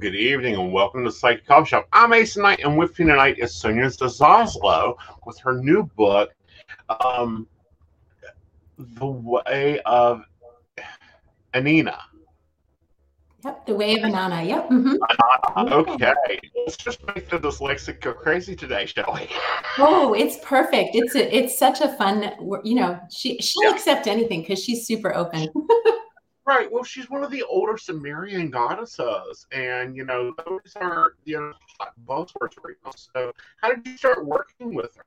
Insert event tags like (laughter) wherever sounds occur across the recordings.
good evening and welcome to Psychic Coffee Shop. I'm Ace Knight, and with me tonight is Seana Zelazo with her new book, um, The Way of Anina. Yep, the way of Inanna. Yep. mhm. Okay, let's just make the dyslexic go crazy today, shall we? Oh, it's perfect. It's a, it's such a fun. You know, she she'll Yeah. accept anything because she's super open. (laughs) Right. Well, she's one of the older Sumerian goddesses, and you know those are you know hot buzzwords right now. So, how did you start working with her?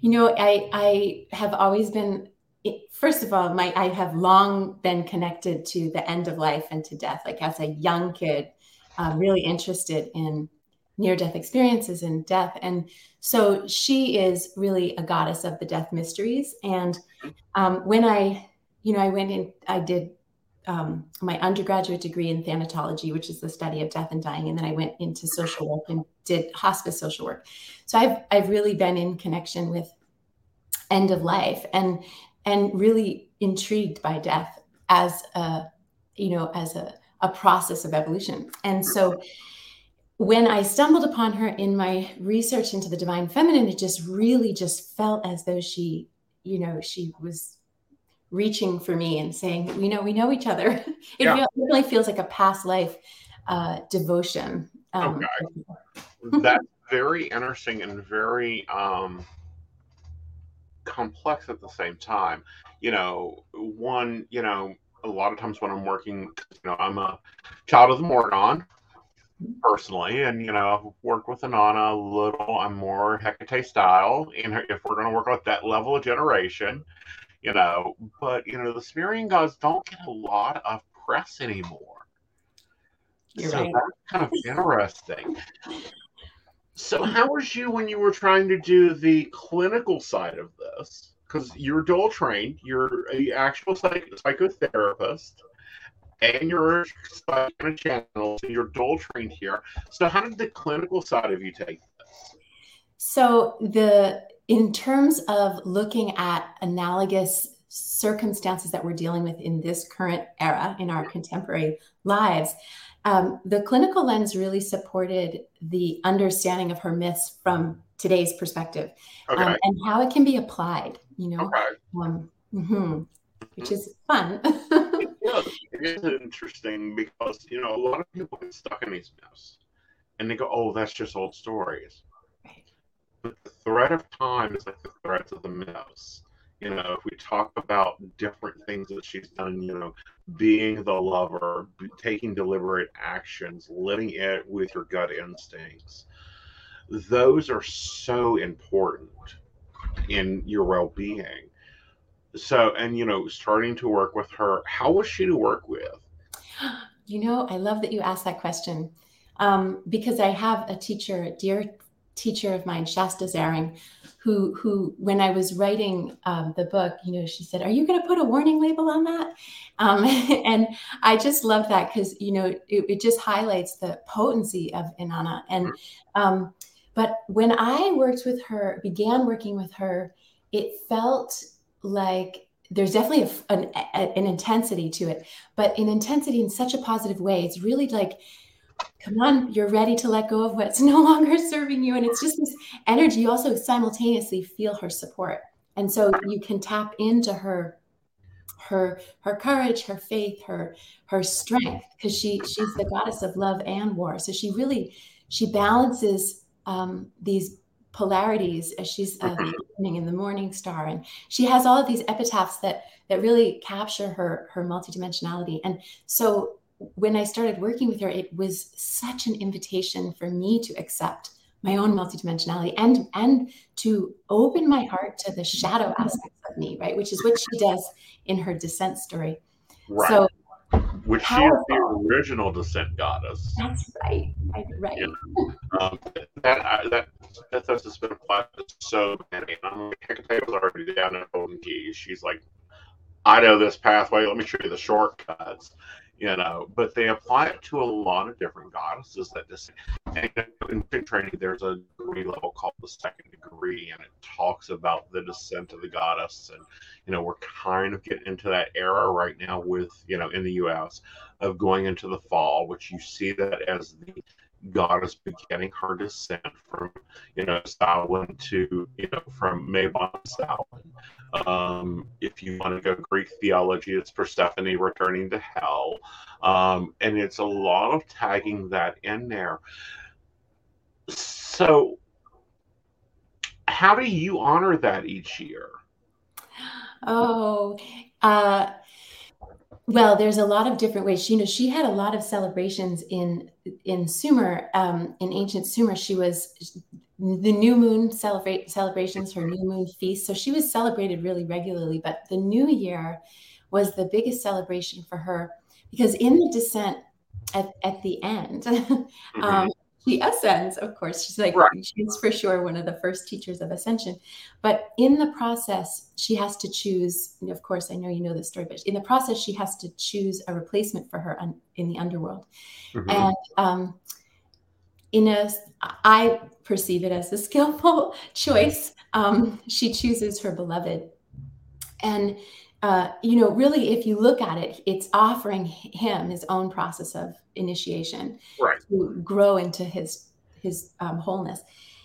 You know, I I have always been. First of all, my I have long been connected to the end of life and to death. Like as a young kid, really interested in near-death experiences and death, and so she is really a goddess of the death mysteries. And um, when I, you know, I went in, I did um, my undergraduate degree in thanatology, which is the study of death and dying, and then I went into social work and did hospice social work. So I've I've really been in connection with end of life and and really intrigued by death as a you know as a, a process of evolution. And so when I stumbled upon her in my research into the divine feminine, it just really just felt as though she, you know, she was reaching for me and saying, you know, we know each other. (laughs) It Yeah. real- really feels like a past life uh, devotion. Um, (laughs) That's very interesting and very um, complex at the same time. You know, one, you know, a lot of times when I'm working, you know, I'm a child of the Morrigan personally, and you know, I've worked with Anana a little. I'm more Hecate style, and if we're going to work at that level of generation, you know, but you know, the Sumerian gods don't get a lot of press anymore. You're so right. that's kind of interesting. So, how was you when you were trying to do the clinical side of this? Because you're dual trained, you're a actual psych- psychotherapist, and you're a channel, so you're dual trained here. So, how did the clinical side of you take this? So the in terms of looking at analogous circumstances that we're dealing with in this current era in our contemporary lives, um, the clinical lens really supported the understanding of her myths from today's perspective Okay. um, and how it can be applied. You know, okay. um, mhm, which is fun. (laughs) Yeah, it is interesting because you know a lot of people get stuck in these myths, and they go, "Oh, that's just old stories." The thread of time is like the threads of the myths. You know, if we talk about different things that she's done, you know, being the lover, b- taking deliberate actions, living it with your gut instincts, those are so important in your well-being. So, and you know, starting to work with her, how was she to work with? You know, I love that you asked that question um, because I have a teacher, dear teacher of mine, Shasta Zaring, who, who when I was writing um, the book, you know, she said, "Are you going to put a warning label on that?" Um, (laughs) and I just love that because you know it, it just highlights the potency of Inanna. And um, but when I worked with her, began working with her, it felt like there's definitely a, an, an intensity to it but an intensity in such a positive way. It's really like, come on, you're ready to let go of what's (laughs) no longer serving you. And it's just this energy. You also simultaneously feel her support. And so you can tap into her her her courage her faith her her strength because she she's the goddess of love and war so she really she balances um, these polarities as she's uh, and the morning star and she has all of these epitaphs that that really capture her her multidimensionality and so when i started working with her it was such an invitation for me to accept my own multidimensionality and and to open my heart to the shadow aspects of me right which is what she does in her descent story Right. so Which she is the original descent goddess. that's right right right Yeah. Um, that, I- that that has been applied to so many. I'm like, Hecate already down at Keys. She's like, I know this pathway. Let me show you the shortcuts. You know, but they apply it to a lot of different goddesses that just and in training there's a degree level called the second degree and it talks about the descent of the goddess and you know we're kind of getting into that era right now with you know in the us of going into the fall which you see that as the goddess beginning her descent from, you know, Samhain to, you know, from Mabon Samhain. Um, if you want to go Greek theology, it's Persephone returning to hell. Um, and it's a lot of tagging that in there. So, how do you honor that each year? Oh, uh, well, there's a lot of different ways. You know, she had a lot of celebrations in in Sumer, um, in ancient Sumer. She was the new moon celebrate celebrations, her new moon feast. So she was celebrated really regularly. But the New Year was the biggest celebration for her because in the descent at, at the end, (laughs) mm-hmm. um, she ascends, of course. She's like, right. she's for sure one of the first teachers of ascension. But in the process, she has to choose. Of course, I know you know this story, but in the process, she has to choose a replacement for her un, in the underworld. Mm-hmm. And um, in a, I perceive it as a skillful (laughs) choice. Um, she chooses her beloved. And uh, you know, really, if you look at it, it's offering him his own process of initiation right. to grow into his his um, wholeness.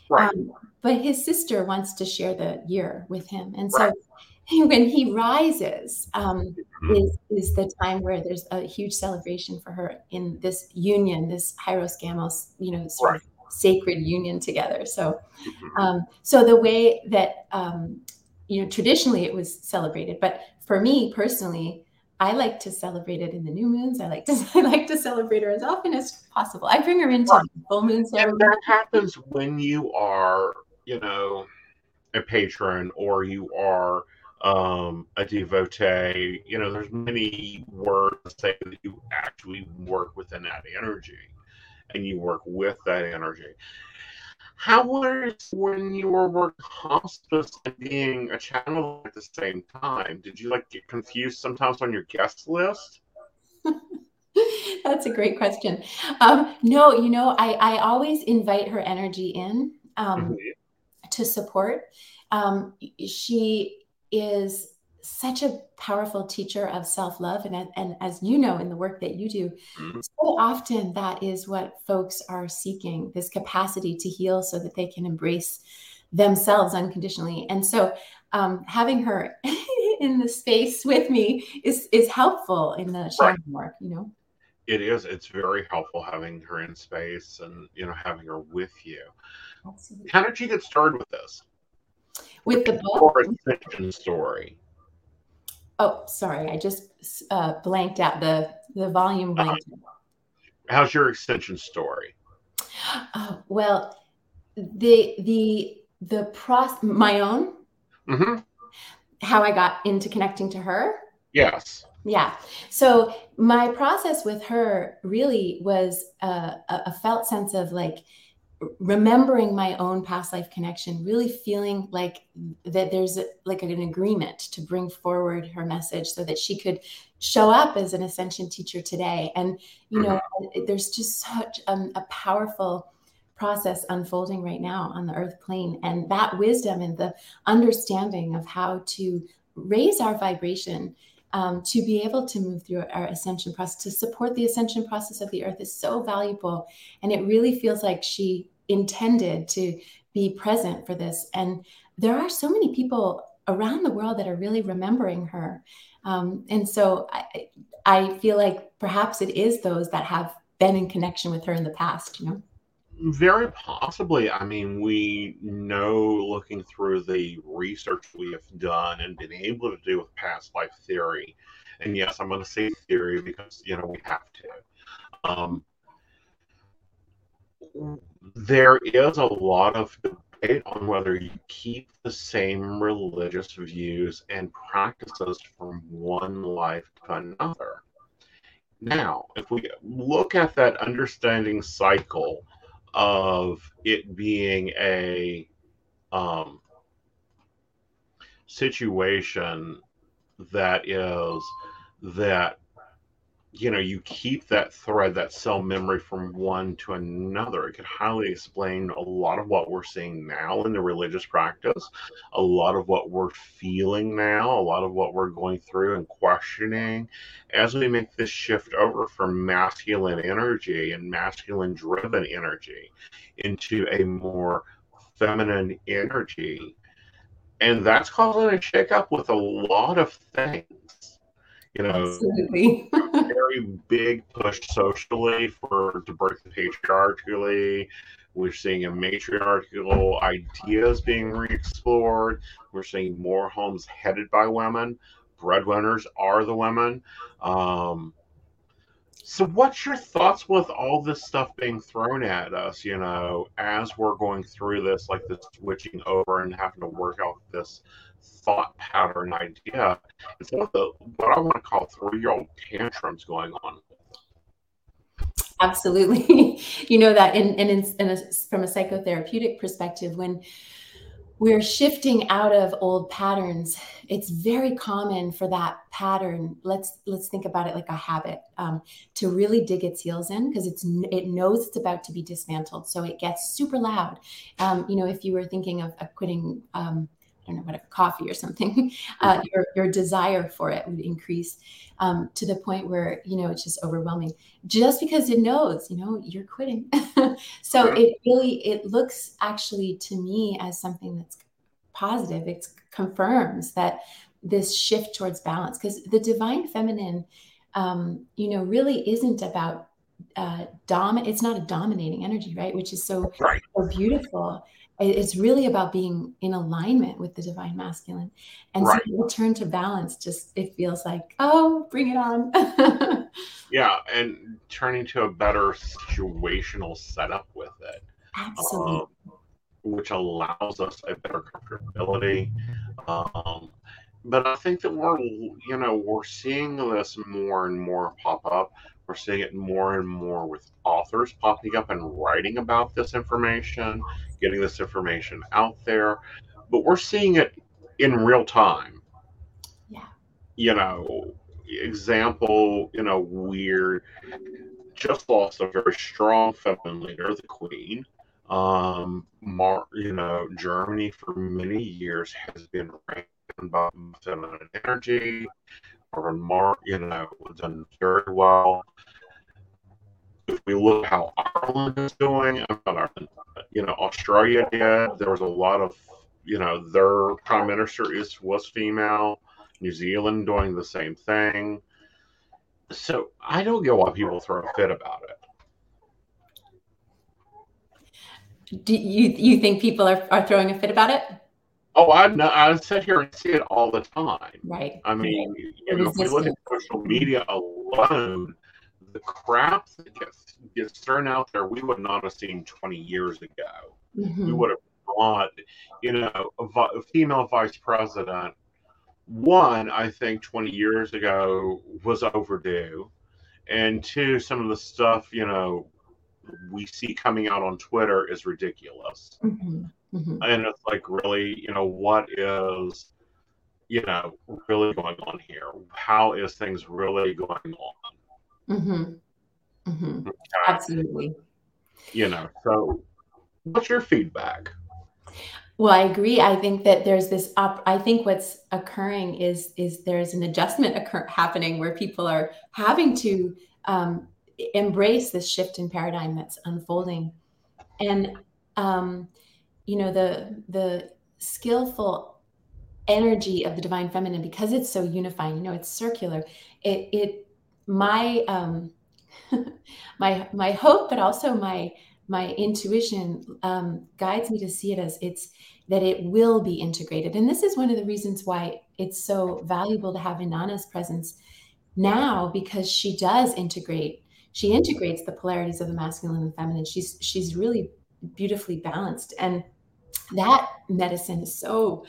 Right. Um, but his sister wants to share the year with him, and so right. (laughs) when he rises, um, mm-hmm. is is the time where there's a huge celebration for her in this union, this Hieros Gamos, you know, sort of sacred union together. So, mm-hmm. um, so the way that um, you know traditionally it was celebrated, but for me personally, I like to celebrate it in the new moons. I like to (laughs) I like to celebrate her as often as possible. I bring her into right. full moons. And that happens when you are, you know, a patron or you are um, a devotee. You know, there's many words say that you actually work within that energy, and you work with that energy. How was when you were working hospice and being a channel at the same time? Did you like get confused sometimes on your guest list? (laughs) That's a great question. Um, no, you know, I, I always invite her energy in um, mm-hmm. to support. Um, she is such a powerful teacher of self-love and, and as you know in the work that you do mm-hmm. so often that is what folks are seeking this capacity to heal so that they can embrace themselves unconditionally. And so um, having her (laughs) in the space with me is is helpful in the right. work you know? It is. It's very helpful having her in space and you know having her with you. Absolutely. how did you get started with this? With the book? ascension story Oh, sorry, I just uh, blanked out the the volume uh-huh. blanked. Uh, how's your ascension story? Oh, well, the the the process, my own. Mm-hmm. How I got into connecting to her. Yes. Yeah. So my process with her really was uh, a felt sense of like remembering my own past life connection really feeling like that there's a, like an agreement to bring forward her message so that she could show up as an ascension teacher today and you know mm-hmm. there's just such um, a powerful process unfolding right now on the earth plane and that wisdom and the understanding of how to raise our vibration um, to be able to move through our ascension process, to support the ascension process of the earth is so valuable. And it really feels like she intended to be present for this. And there are so many people around the world that are really remembering her. Um, and so I, I feel like perhaps it is those that have been in connection with her in the past, you know? Very possibly. I mean, we know looking through the research we have done and been able to do with past life theory, and yes, I'm going to say theory because, you know, we have to. Um, there is a lot of debate on whether you keep the same religious views and practices from one life to another. Now, if we look at that understanding cycle of it being a um, situation that is that you know you keep that thread that cell memory from one to another. It could highly explain a lot of what we're seeing now in the religious practice a lot of what we're feeling now a lot of what we're going through and questioning. As we make this shift over from masculine energy and masculine driven energy into a more feminine energy and that's causing a shakeup with a lot of things you know. Absolutely. (laughs) very big push socially for to break the patriarchy. We're seeing a matriarchal ideas being re-explored. We're seeing more homes headed by women. Breadwinners are the women. Um, so, what's your thoughts with all this stuff being thrown at us? You know, as we're going through this, like this switching over and having to work out this thought pattern idea. It's one of the what I want to call three-year-old tantrums going on. Absolutely. (laughs) you know that in, in, in a, from a psychotherapeutic perspective, when we're shifting out of old patterns, it's very common for that pattern. Let's let's think about it like a habit um, to really dig its heels in because it's it knows it's about to be dismantled, so it gets super loud. Um, you know, if you were thinking of, of quitting. Um, Don't know, whatever, coffee or something, (laughs) uh, your, your desire for it would increase um, to the point where, you know, it's just overwhelming just because it knows, you know, you're quitting. (laughs) so Right. it really, it looks actually to me as something that's positive. It confirms that this shift towards balance because the divine feminine, um, you know, really isn't about uh, dom. It's not a dominating energy, right? Which is so Right. so beautiful. It- It's really about being in alignment with the divine masculine. And Right. so return to balance just it feels like, oh, bring it on. (laughs) Yeah, and turning to a better situational setup with it, Absolutely. um, which allows us a better comfortability. Um, but I think that we're, you know, we're seeing this more and more pop up. We're seeing it more and more with authors popping up and writing about this information, getting this information out there. But we're seeing it in real time. Yeah. You know, example, you know, we're just lost a very strong feminine leader, the Queen. Um, Mar- you know, Germany for many years has been ran by feminine energy, or Mar, you know, done very well. If we look how Ireland is doing, not Ireland, you know, Australia did. There was a lot of, you know, their prime minister is was female. New Zealand doing the same thing. So I don't get why people throw a fit about it. Do you you think people are, are throwing a fit about it? Oh, I know. I sit here and see it all the time. Right. I mean, you know, if we look at social media alone, the crap that gets gets thrown out there, we would not have seen 20 years ago. We Mhm. would have thought, you know, a, a female vice president. One, I think 20 years ago was overdue, and two, some of the stuff you know we see coming out on Twitter is ridiculous. Mhm. Mhm. and it's like really you know what is you know really going on here how is things really going on Mhm. Mhm. Okay? Absolutely. you know so what's your feedback Well, I agree. I think that there's this up. I think what's occurring is is there's an adjustment occur happening where people are having to um, embrace this shift in paradigm that's unfolding, and um, you know the the skillful energy of the divine feminine because it's so unifying. You know, it's circular. It it my um, (laughs) my my hope, but also my my intuition um, guides me to see it as it's that it will be integrated. And this is one of the reasons why it's so valuable to have Inanna's presence now because she does integrate. She integrates the polarities of the masculine and the feminine. She's she's really beautifully balanced, and that medicine is so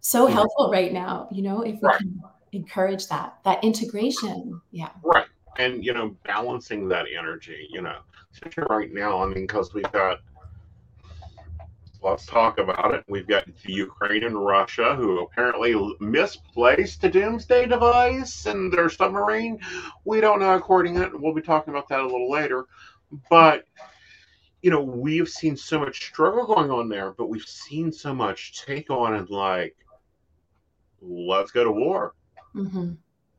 so helpful right now. You know, if we can encourage that that integration. Yeah. right and you know balancing that energy you know especially right now i mean because we've got let's talk about it. We've got the Ukraine and Russia, who apparently misplaced the Doomsday device in their submarine. We don't know according to it. We'll be talking about that a little later. But you know, we've seen so much struggle going on there, but we've seen so much take on and like, let's go to war. Mm-hmm.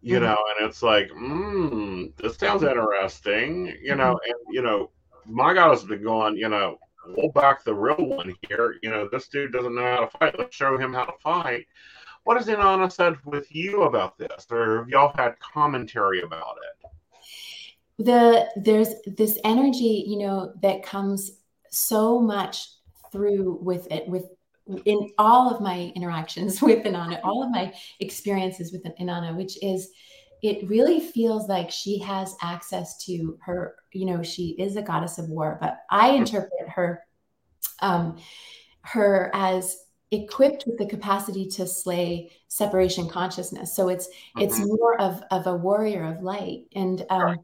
You Mhm. know, and it's like, mm, this sounds interesting. You know, and you know, my God has been going. You know, we'll back the real one here. You know, this dude doesn't know how to fight. Let's show him how to fight. What has Inanna said with you about this, or have y'all had commentary about it? the there's this energy you know that comes so much through with it with in all of my interactions (laughs) with Inanna, all of my experiences with Inanna, which is it really feels like she has access to her, you know, she is a goddess of war, but I interpret her um her as equipped with the capacity to slay separation consciousness. So it's it's Mhm. more of of a warrior of light and um Right.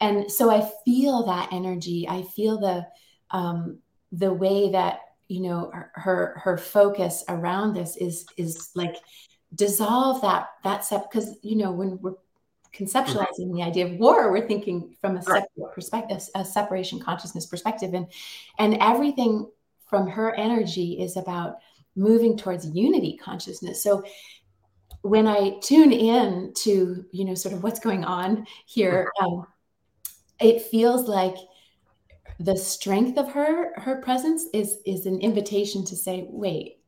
and so i feel that energy i feel the um the way that you know her her, focus around this is is like dissolve that that set because you know when we're conceptualizing the idea of war we're thinking from a Right. perspective a separation consciousness perspective. And and everything from her energy is about moving towards unity consciousness. So when i tune in to you know sort of what's going on here um, it feels like the strength of her her presence is is an invitation to say wait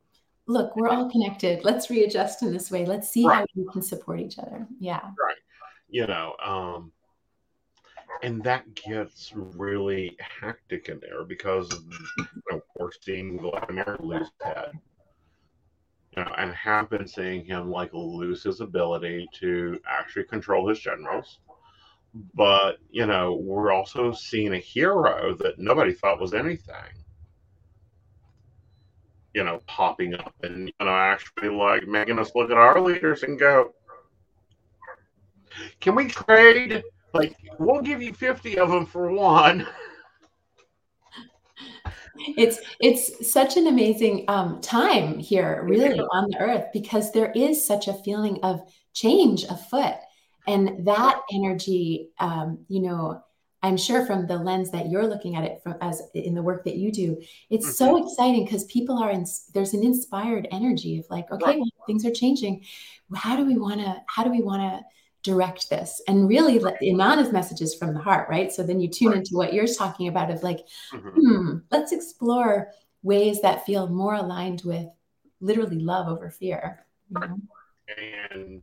look we're all connected. Let's readjust in this way. Let's see how we can support each other. Yeah. Right. You know um and that gets really hectic in there because you know, we're seeing Vladimir lose his head. You know and have been seeing him like lose his ability to actually control his generals but you know we're also seeing a hero that nobody thought was anything you know popping up and you know actually like making us look at our leaders and go can we trade? Like, we'll give you 50 of them for one. (laughs) it's it's such an amazing um, time here really Yeah. on the earth because there is such a feeling of change afoot and that energy um, you know i'm sure from the lens that you're looking at it from as in the work that you do it's so exciting because people are in there's an inspired energy of like okay Right. well, things are changing how do we want to how do we want to direct this and really let of messages from the heart right so then you tune Right. into what you're talking about of like Mhm. hmm, let's explore ways that feel more aligned with literally love over fear. you know? And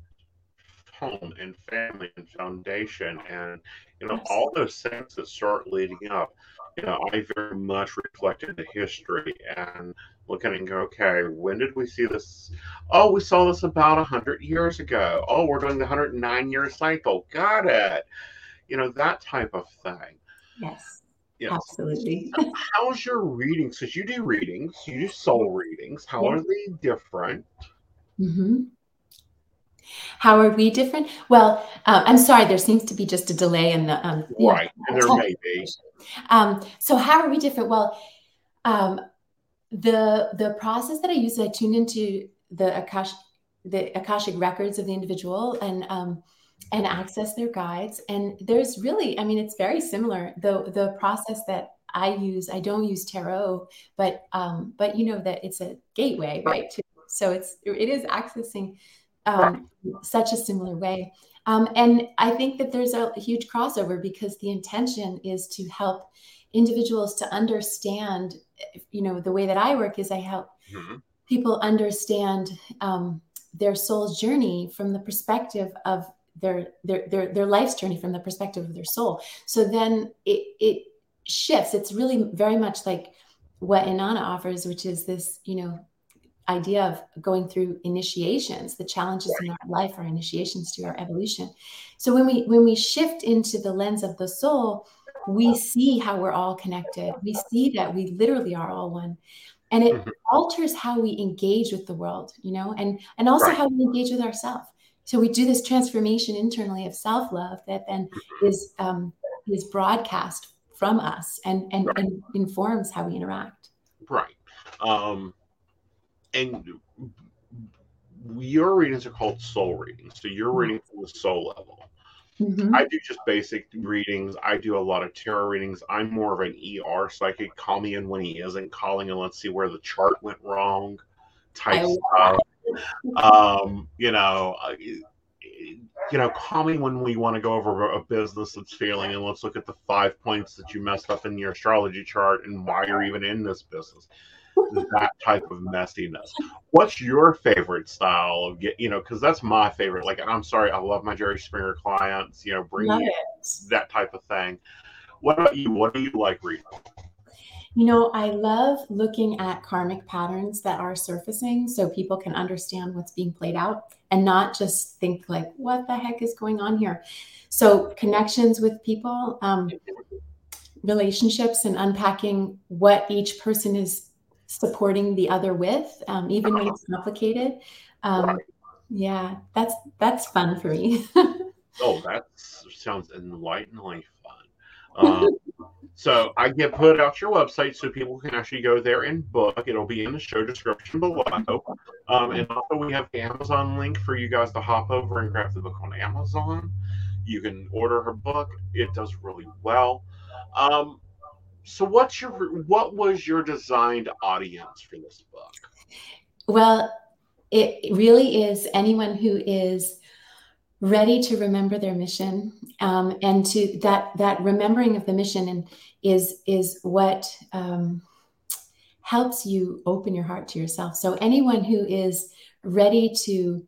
home and family and foundation. And you know all those things that start leading up you know i very much reflected the history and looking and go okay when did we see this? Oh we saw this about 100 years ago. Oh we're doing the 109 year cycle. Got it. You know that type of thing. Yes, yes absolutely. (laughs) how's your readings? Because you do readings. You do soul readings. How are they different? Hmm How are we different? Well, uh, I'm sorry, there seems to be just a delay in the. Um, know, right there may be Um, so how are we different? Well, um, the the process that I use, I tune into the Akash, the Akashic records of the individual and um, and access their guides. And there's really, I mean, it's very similar. The the process that I use, I don't use tarot, but um, but you know that it's a gateway, right? To, so it's it is accessing um, such a similar way. Um, and I think that there's a huge crossover because the intention is to help individuals to understand, you know, the way that I work is I help Mhm. people understand um, their soul's journey from the perspective of their, their their their life's journey from the perspective of their soul. So then it it shifts. It's really very much like what Inanna offers, which is this, you know, idea of going through initiations the challenges in our life are initiations to our evolution so when we when we shift into the lens of the soul we see how we're all connected we see that we literally are all one and it Mhm. alters how we engage with the world you know and and also Right. how we engage with ourselves so we do this transformation internally of self-love that then is um, is broadcast from us and and, Right. and informs how we interact Right. Um, and your readings are called soul readings. So you're reading from the soul level. Mhm. I do just basic readings. I do a lot of tarot readings. I'm more of an ER psychic. Call me in when he isn't calling, and let's see where the chart went wrong. Type stuff. Um, you know, uh, you know, call me when we want to go over a business that's failing, and let's look at the five points that you messed up in your astrology chart and why you're even in this business. That type of messiness. What's your favorite style of get? You know, because that's my favorite. Like, I'm sorry, I love my Jerry Springer clients. You know, bring Love me it. that type of thing. What about you? What do you like reading? You know, I love looking at karmic patterns that are surfacing so people can understand what's being played out and not just think like, what the heck is going on here? So connections with people, um, relationships and unpacking what each person is supporting the other with, um, even when it's complicated. Um, yeah, that's that's fun for me. (laughs) Oh, that sounds enlighteningly fun. Um, so I get put out your website so people can actually go there and book. It'll be in the show description below. Um, and also we have the Amazon link for you guys to hop over and grab the book on Amazon. You can order her book. It does really well. Um, so what's your what was your designed audience for this book? Well, it really is anyone who is ready to remember their mission, um, and to that that remembering of the mission and is is what um, helps you open your heart to yourself. So anyone who is ready to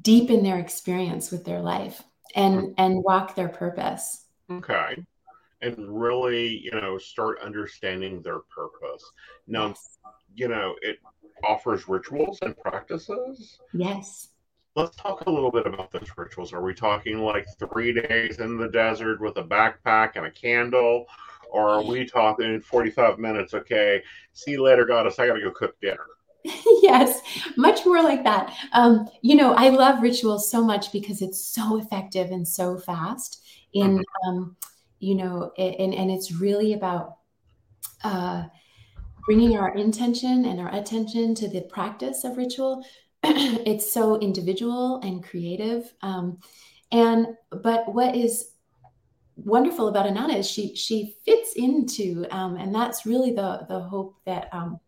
deepen their experience with their life and and walk their purpose. Okay. And really, you know, start understanding their purpose. Now, you know, it offers rituals and practices. Yes. Let's talk a little bit about those rituals. Are we talking like three days in the desert with a backpack and a candle? Or are we talking 45 minutes? Okay, see you later, goddess. I got to go cook dinner. (laughs) yes, much more like that. Um, you know, I love rituals so much because it's so effective and so fast. In um, you know, and and it's really about uh, bringing our intention and our attention to the practice of ritual. (clears throat) it's so individual and creative, um, and but what is wonderful about Inanna is she she fits into, um, and that's really the the hope that. Um,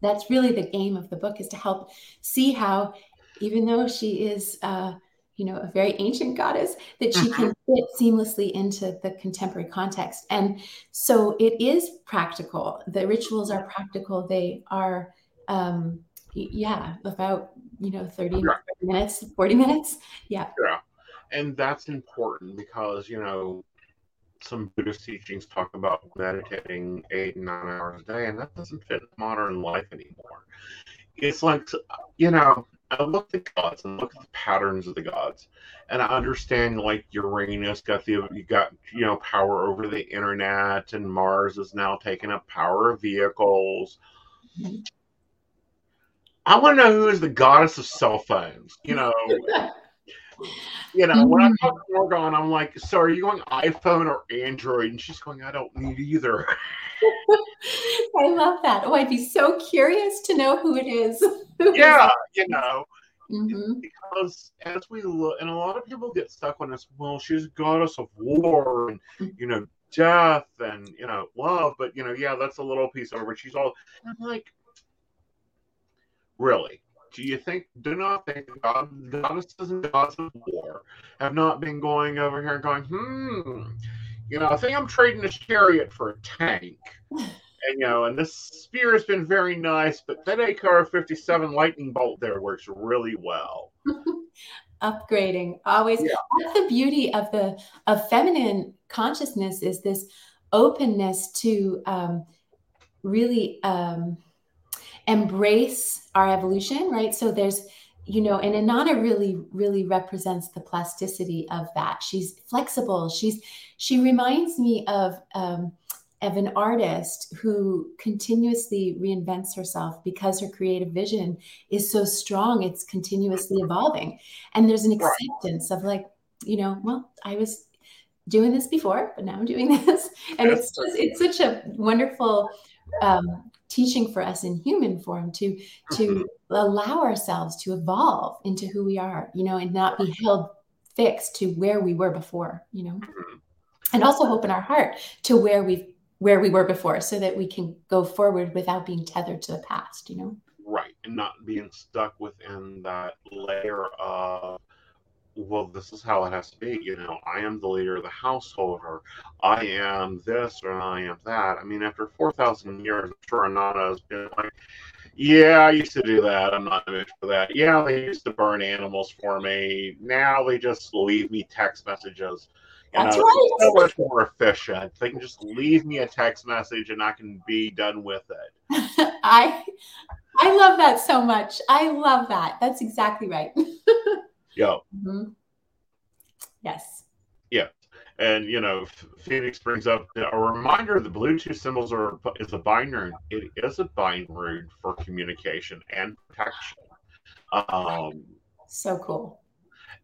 that's really the aim of the book is to help see how even though she is uh, you know a very ancient goddess that she can fit seamlessly into the contemporary context and so it is practical the rituals are practical they are um, yeah about you know 30 Yeah. minutes 40 minutes yeah Yeah. And that's important because, you know, some Buddhist teachings talk about meditating eight and nine hours a day, and that doesn't fit modern life anymore. It's like, you know, I look at the gods and look at the patterns of the gods, and I understand like Uranus got the you got you know power over the internet, and Mars is now taking up power of vehicles. Mhm. I want to know who is the goddess of cell phones. You know, (laughs) you know, when I'm talk to Morgan, I'm like, so are you going iPhone or Android? And she's going, I don't need either. (laughs) i love that oh i'd be so curious to know who it is (laughs) yeah, you know, Mhm. because as we look, and a lot of people get stuck on this, well, she's a goddess of war and, you know, death and, you know, love. But, you know, yeah, that's a little piece of. But she's all, I'm like, really? Do you think, do not think the god, goddesses and gods of war have not been going over here and going, hmm, you know, I think I'm trading a chariot for a tank. (laughs) And, you know, and this spear has been very nice, but that AKR 57 lightning bolt there works really well. (laughs) upgrading always Yeah. that's the beauty of the of feminine consciousness is this openness to um, really um, embrace our evolution right? So there's you know and Inanna really really represents the plasticity of that. She's flexible. She's she reminds me of um, of an artist who continuously reinvents herself because her creative vision is so strong it's continuously evolving. And there's an acceptance of like you know well i was doing this before but now i'm doing (laughs) this. And it's just it's such a wonderful um, teaching for us in human form to to Mhm. allow ourselves to evolve into who we are, you know, and not be held fixed to where we were before, you know, Mhm. and also open our heart to where we've where we were before so that we can go forward without being tethered to the past, you know. Right. And not being stuck within that layer of, well, this is how it has to be. You know, I am the leader of the household, or I am this, or I am that. I mean, after 4,000 years, I'm sure Anana has been like, yeah, I used to do that. I'm not mood for that. Yeah, they used to burn animals for me. Now they just leave me text messages. You That's know, right. it's so much more efficient. They can just leave me a text message and I can be done with it. (laughs) I I love that so much. I love that. That's exactly right. (laughs) Yo, Mhm. Yes. Yeah. And you know, Phoenix brings up a reminder: the Bluetooth symbols are is a binary. It is a binary for communication and protection. Um, So cool.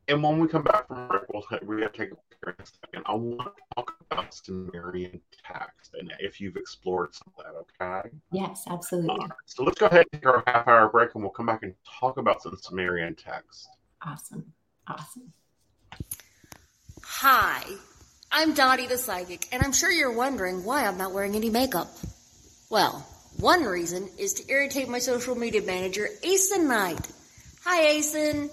and when we come back from break, we'll we're gonna take a break in a second. I want to talk about Sumerian text and if you've explored some of that. Okay. Yes, absolutely. Right, so let's go ahead and take our half hour break, and we'll come back and talk about some Sumerian text. Awesome. Awesome. Hi, I'm Dottie the Psychic, and I'm sure you're wondering why I'm not wearing any makeup. Well, one reason is to irritate my social media manager, Aeson Knight. Hi, Aeson.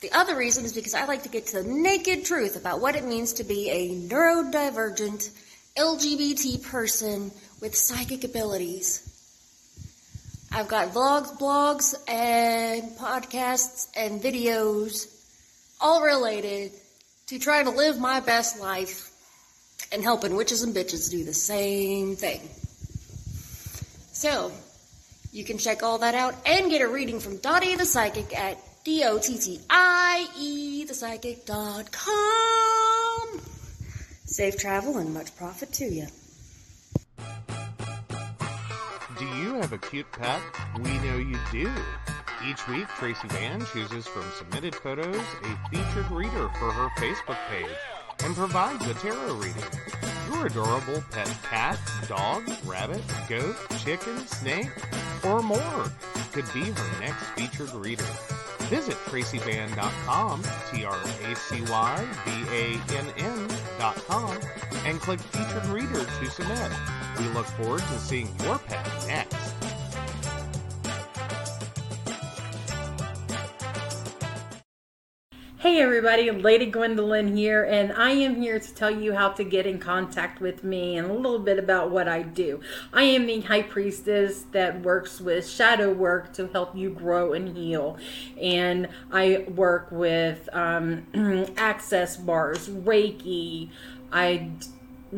The other reason is because I like to get to the naked truth about what it means to be a neurodivergent LGBT person with psychic abilities. I've got vlogs, blogs, and podcasts and videos all related to trying to live my best life and helping witches and bitches do the same thing. So, you can check all that out and get a reading from Dottie the Psychic at D-O-T-T-I-E thepsychic.com. Safe travel and much profit to you. Have a cute pet? We know you do. Each week, Tracy Vann chooses from submitted photos a featured reader for her Facebook page and provides a tarot reading. Your adorable pet cat, dog, rabbit, goat, chicken, snake, or more could be her next featured reader. Visit tracyvann.com, T-R-A-C-Y-V-A-N-N.com, and click Featured Reader to submit. We look forward to seeing your pet Hey everybody, Lady Gwendolyn here, and I am here to tell you how to get in contact with me and a little bit about what I do. I am the high priestess that works with shadow work to help you grow and heal, and I work with um, (clears throat) access bars, Reiki. I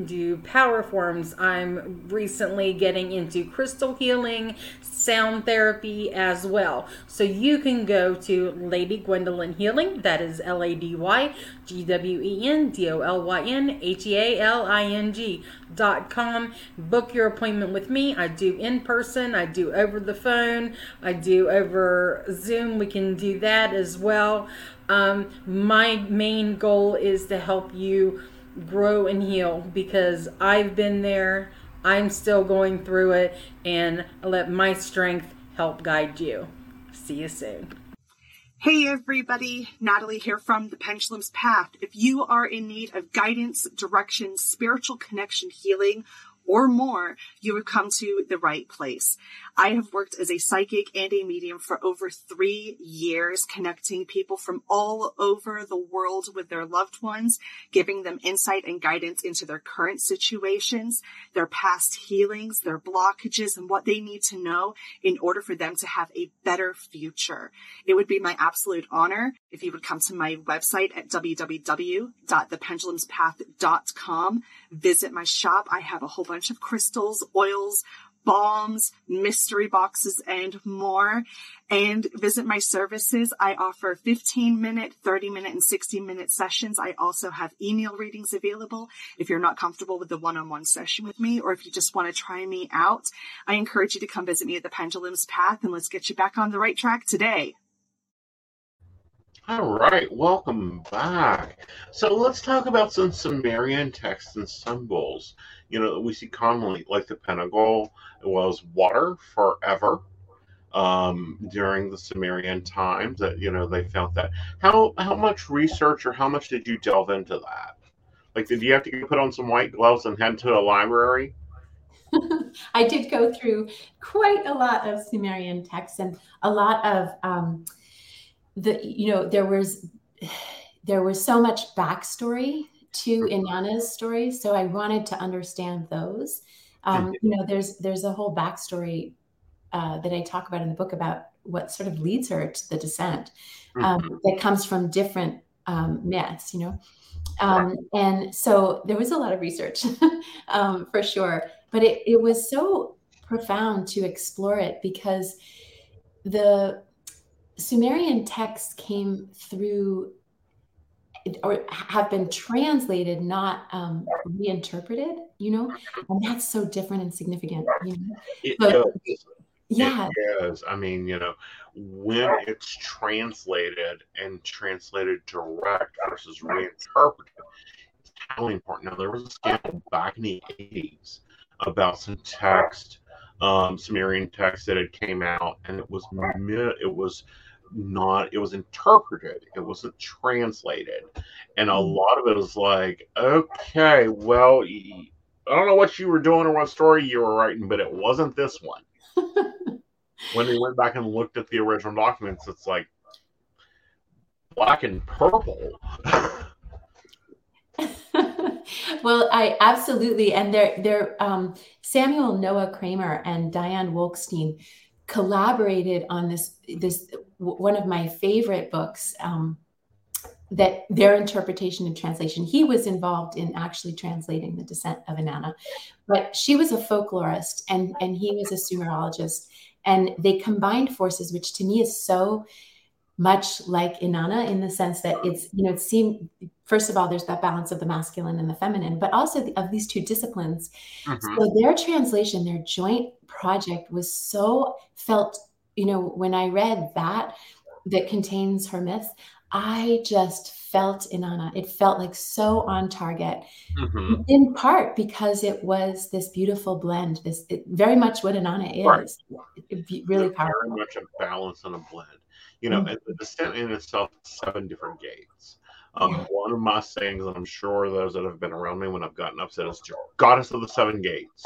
do power forms. I'm recently getting into crystal healing, sound therapy as well. So you can go to Lady Gwendolyn Healing, that is L A D Y G W E N D O L Y N H E A L I N G dot com. Book your appointment with me. I do in person, I do over the phone, I do over Zoom. We can do that as well. Um, my main goal is to help you grow and heal because I've been there. I'm still going through it, and let my strength help guide you. See you soon. Hey everybody, Natalie here from The Pendulum's Path. If you are in need of guidance, direction, spiritual connection, healing, or more, you have come to the right place. I have worked as a psychic and a medium for over three years, connecting people from all over the world with their loved ones, giving them insight and guidance into their current situations, their past healings, their blockages, and what they need to know in order for them to have a better future. It would be my absolute honor if you would come to my website at www.thependulumspath.com. Visit my shop. I have a whole bunch of crystals, oils, balms, mystery boxes, and more. And visit my services. I offer 15 minute, 30 minute, and 60 minute sessions. I also have email readings available if you're not comfortable with the one on one session with me, or if you just want to try me out. I encourage you to come visit me at the Pendulum's Path and let's get you back on the right track today. All right, welcome back. So let's talk about some Sumerian texts and symbols. You know, that we see commonly, like the pentacle was water forever um, during the Sumerian times. That you know they felt that. How how much research or how much did you delve into that? Like, did you have to put on some white gloves and head to a library? (laughs) I did go through quite a lot of Sumerian texts and a lot of um, the you know there was (sighs) there was so much backstory to Inanna's story, so I wanted to understand those. Um, you know, there's there's a whole backstory uh, that I talk about in the book about what sort of leads her to the descent um, Mhm. that comes from different um, myths, you know. Um, and so there was a lot of research (laughs) um, for sure, but it, it was so profound to explore it because the Sumerian texts came through or have been translated, not um, reinterpreted, you know, and that's so different and significant, you know. It But is. yeah, It is. I mean, you know, when it's translated and translated direct versus reinterpreted, it's highly important. Now, there was a scandal back in the 80s about some text, um, Sumerian text that had came out, and it was it was not it was interpreted it wasn't translated and a Mm. lot of it was like okay well i don't know what you were doing or what story you were writing but it wasn't this one (laughs) when we went back and looked at the original documents, it's like black and purple. (laughs) well, I absolutely, and they're, they're um, Samuel Noah Kramer and Diane Wolkstein collaborated on this this one of my favorite books um, that their interpretation and translation. He was involved in actually translating the Descent of Inanna, but she was a folklorist and and he was a Sumerologist, and they combined forces, which to me is so much like Inanna in the sense that it's you know it seemed first of all there's that balance of the masculine and the feminine, but also the, of these two disciplines Mhm. so their translation, their joint project was so felt, you know, when I read that that contains her myths, I just felt Inanna. It felt like so on target, Mhm. in part because it was this beautiful blend, this it, very much what Inanna Right. is. It, be- really Very powerful. much a balance and a blend. You know, Mhm. and the descent in itself seven different gates. Um, Yeah. One of my sayings, and I'm sure those that have been around me when I've gotten upset, is goddess of the seven gates.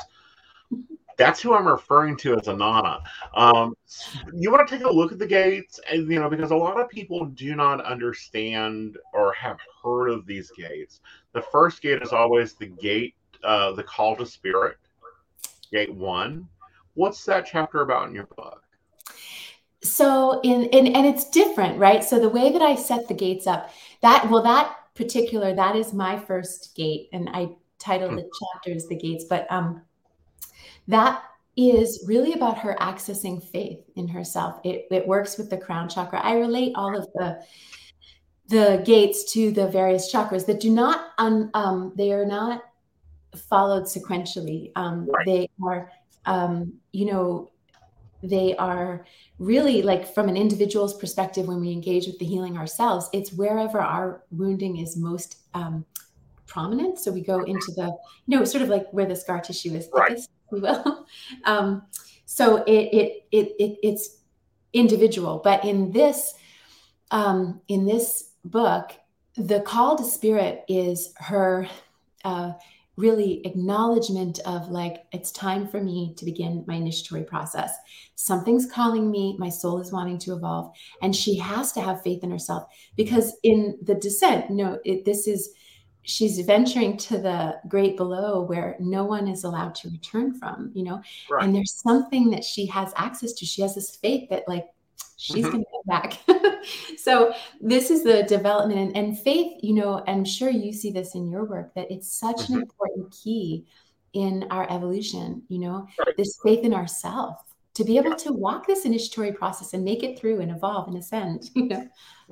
That's who I'm referring to as Inanna. Um, you want to take a look at the gates, and you know, because a lot of people do not understand or have heard of these gates. The first gate is always the gate, uh, the call to spirit, gate one. What's that chapter about in your book? So in, in and it's different, right? So the way that I set the gates up, that well, that particular that is my first gate, and I titled the chapters the gates, but um, that is really about her accessing faith in herself. It it works with the crown chakra. I relate all of the the gates to the various chakras that do not un, um, they are not followed sequentially. Um, Right. They are, um, you know, they are really like from an individual's perspective when we engage with the healing ourselves it's wherever our wounding is most um, prominent. So we go into the you know sort of like where the scar tissue is Right. thickest we will. (laughs) Um, so it, it it it it's individual. But in this um, in this book the call to spirit is her uh, really acknowledgement of like it's time for me to begin my initiatory process. Something's calling me. My soul is wanting to evolve. And she has to have faith in herself because in the descent no it, this is she's venturing to the great below where no one is allowed to return from you know? Right. and there's something that she has access to. She has this faith that like she's Mhm. going to come back (laughs) so this is the development and, and faith you know i'm sure you see this in your work that it's such an Mhm. important key in our evolution you know Right. this faith in ourself to be able to walk this initiatory process and make it through and evolve and ascend (laughs) you know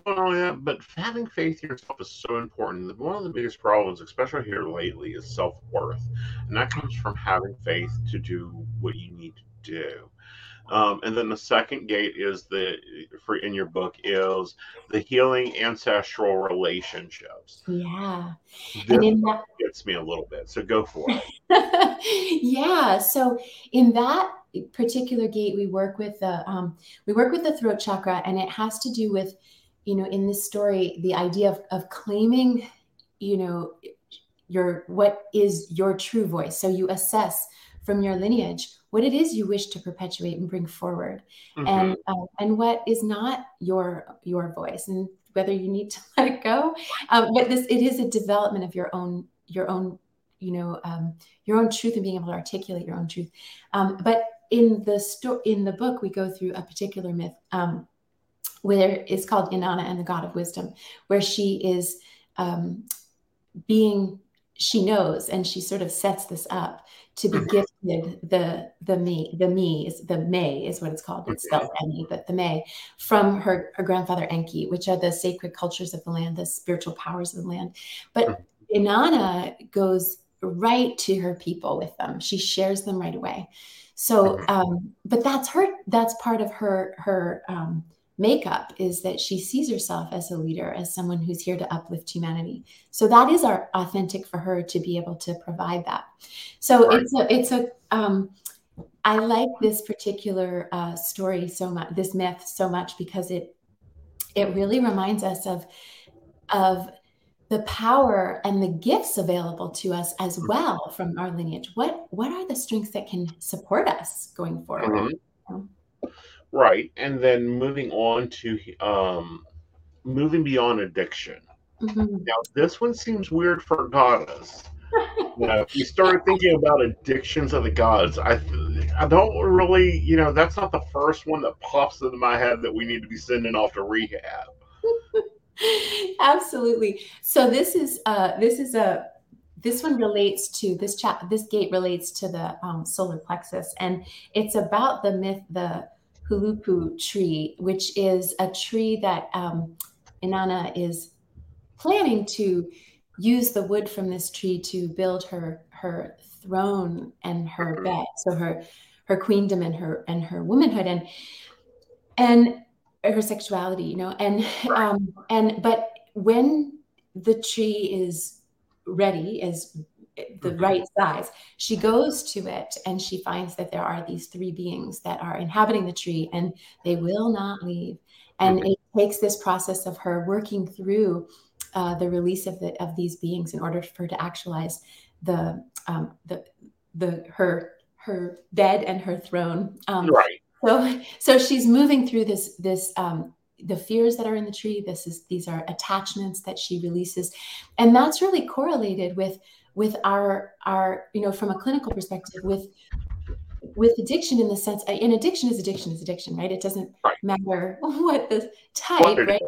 Well, yeah, but having faith in yourself is so important. One of the biggest problems, especially here lately, is self worth. And that comes from having faith to do what you need to do. Um, and then the second gate is the for in your book is the healing ancestral relationships. Yeah. This And in that gets me a little bit, so go for it. (laughs) yeah. So in that particular gate, we work with the um, we work with the throat chakra, and it has to do with, you know, in this story, the idea of of claiming, you know, your what is your true voice. So you assess from your lineage what it is you wish to perpetuate and bring forward, Mhm. and uh, and what is not your your voice, and whether you need to (laughs) let it go. Um, but this it is a development of your own your own you know um, your own truth and being able to articulate your own truth. Um, but in the sto- in the book, we go through a particular myth um, where it's called Inanna and the God of Wisdom, where she is um, being she knows and she sort of sets this up to be Mhm. gifted the the me the me is the may is what it's called. It's spelled me but the may from her, her grandfather enki which are the sacred cultures of the land the spiritual powers of the land. But inanna goes right to her people with them. She shares them right away. So um but that's her that's part of her her um makeup is that she sees herself as a leader as someone who's here to uplift humanity so that is our authentic for her to be able to provide that so Right. it's a it's a um i like this particular uh story so much this myth so much because it it really reminds us of of the power and the gifts available to us as Mhm. well from our lineage what what are the strengths that can support us going forward Mhm. Right, and then moving on to um, moving beyond addiction. Mhm. Now, this one seems weird for goddess. You know, if you started thinking about addictions of the gods, I I don't really, you know, that's not the first one that pops into my head that we need to be sending off to rehab. (laughs) Absolutely. So this is uh this is a this one relates to this chat this gate relates to the um, solar plexus and it's about the myth the huluppu tree which is a tree that um, inanna is planning to use the wood from this tree to build her her throne and her Mhm. bed so her her queendom and her and her womanhood and and her sexuality you know and um and but when the tree is ready is the Mhm. right size she goes to it and she finds that there are these three beings that are inhabiting the tree and they will not leave and Mhm. it takes this process of her working through uh, the release of the of these beings in order for her to actualize the um, the the her her bed and her throne um, Right. so so she's moving through this this um the fears that are in the tree this is these are attachments that she releases and that's really correlated with with our our you know from a clinical perspective with with addiction in the sense and addiction is addiction is addiction right it doesn't Right. matter (laughs) what the type right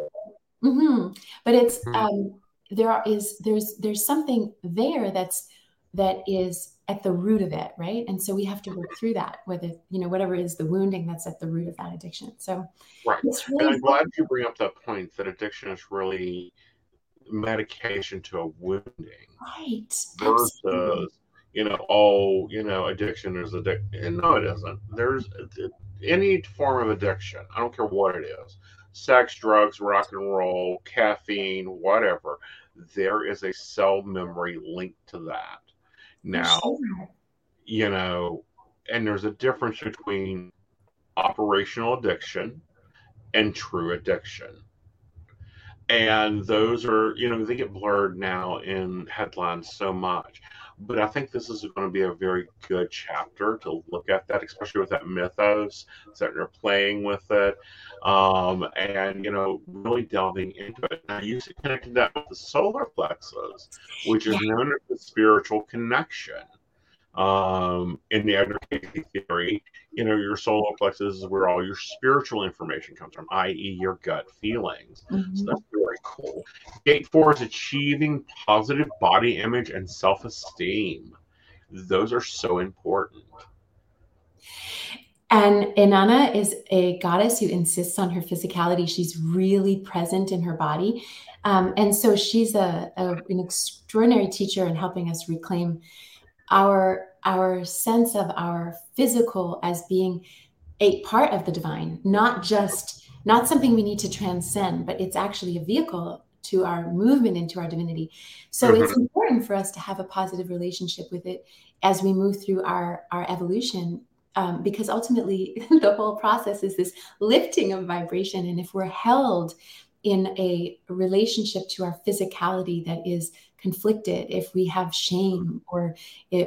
hmm But it's Mhm. um, there are, is there's there's something there that's that is at the root of it, right? And so we have to work through that, whether you know whatever is the wounding that's at the root of that addiction. So Right. it's And really I'm glad you bring up that point that addiction is really medication to a wounding right. Absolutely. versus, you know, oh, you know, addiction is addiction. No, it isn't. There's any form of addiction, I don't care what it is sex, drugs, rock and roll, caffeine, whatever. There is a cell memory linked to that. Now, you know, and there's a difference between operational addiction and true addiction. And those are, you know, they get blurred now in headlines so much. But I think this is going to be a very good chapter to look at that, especially with that mythos that they're playing with it, um, and you know, really delving into it. Now, you connected that with the solar plexus, which is known as the spiritual connection um, in the education theory, you know, your solar plexus is where all your spiritual information comes from, i.e., your gut feelings. So Mhm. that's very cool. Gate four is achieving positive body image and self esteem. Those are so important. And Inanna is a goddess who insists on her physicality. She's really present in her body. Um, and so she's a, a- an extraordinary teacher in helping us reclaim our our sense of our physical as being a part of the divine, not just not something we need to transcend, but it's actually a vehicle to our movement into our divinity. So mm-hmm. it's important for us to have a positive relationship with it as we move through our our evolution um, because ultimately (laughs) the whole process is this lifting of vibration and if we're held in a relationship to our physicality that is conflicted if we have shame or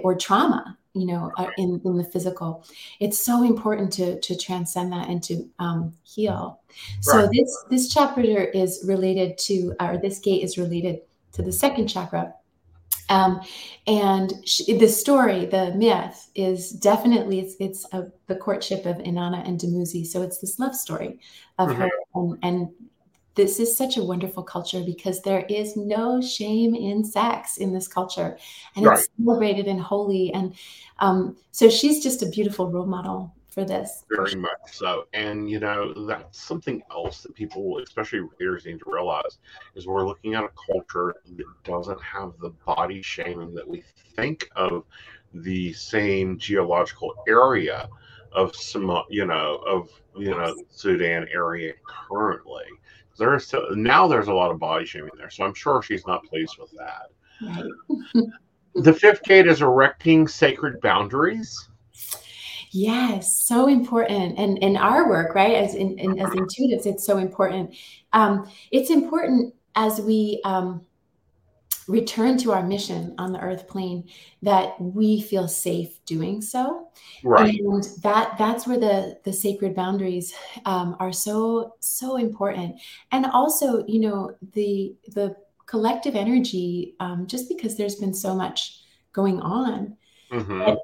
or trauma you know uh, in, in the physical it's so important to to transcend that and to um, heal right. so this this chapter is related to or this gate is related to the second chakra um, and she, the story, the myth, is definitely it's it's a, the courtship of Inanna and Dumuzi. So it's this love story of mm-hmm. her, and, and this is such a wonderful culture because there is no shame in sex in this culture, and right. it's celebrated and holy. And um, so she's just a beautiful role model for this. Very much so. And, you know, that's something else that people, especially readers, need to realize is we're looking at a culture that doesn't have the body shaming that we think of the same geological area of some, you know, of, you know, Sudan area currently. There's so, now there's a lot of body shaming there. So I'm sure she's not pleased with that. Right. (laughs) the fifth gate is erecting sacred boundaries Yes, so important. And in our work, right, as in, in as intuitives, it's so important. Um, it's important as we um, return to our mission on the earth plane that we feel safe doing so. Right. And that that's where the the sacred boundaries um, are so so important. And also you know the the collective energy um, just because there's been so much going on mm-hmm. and,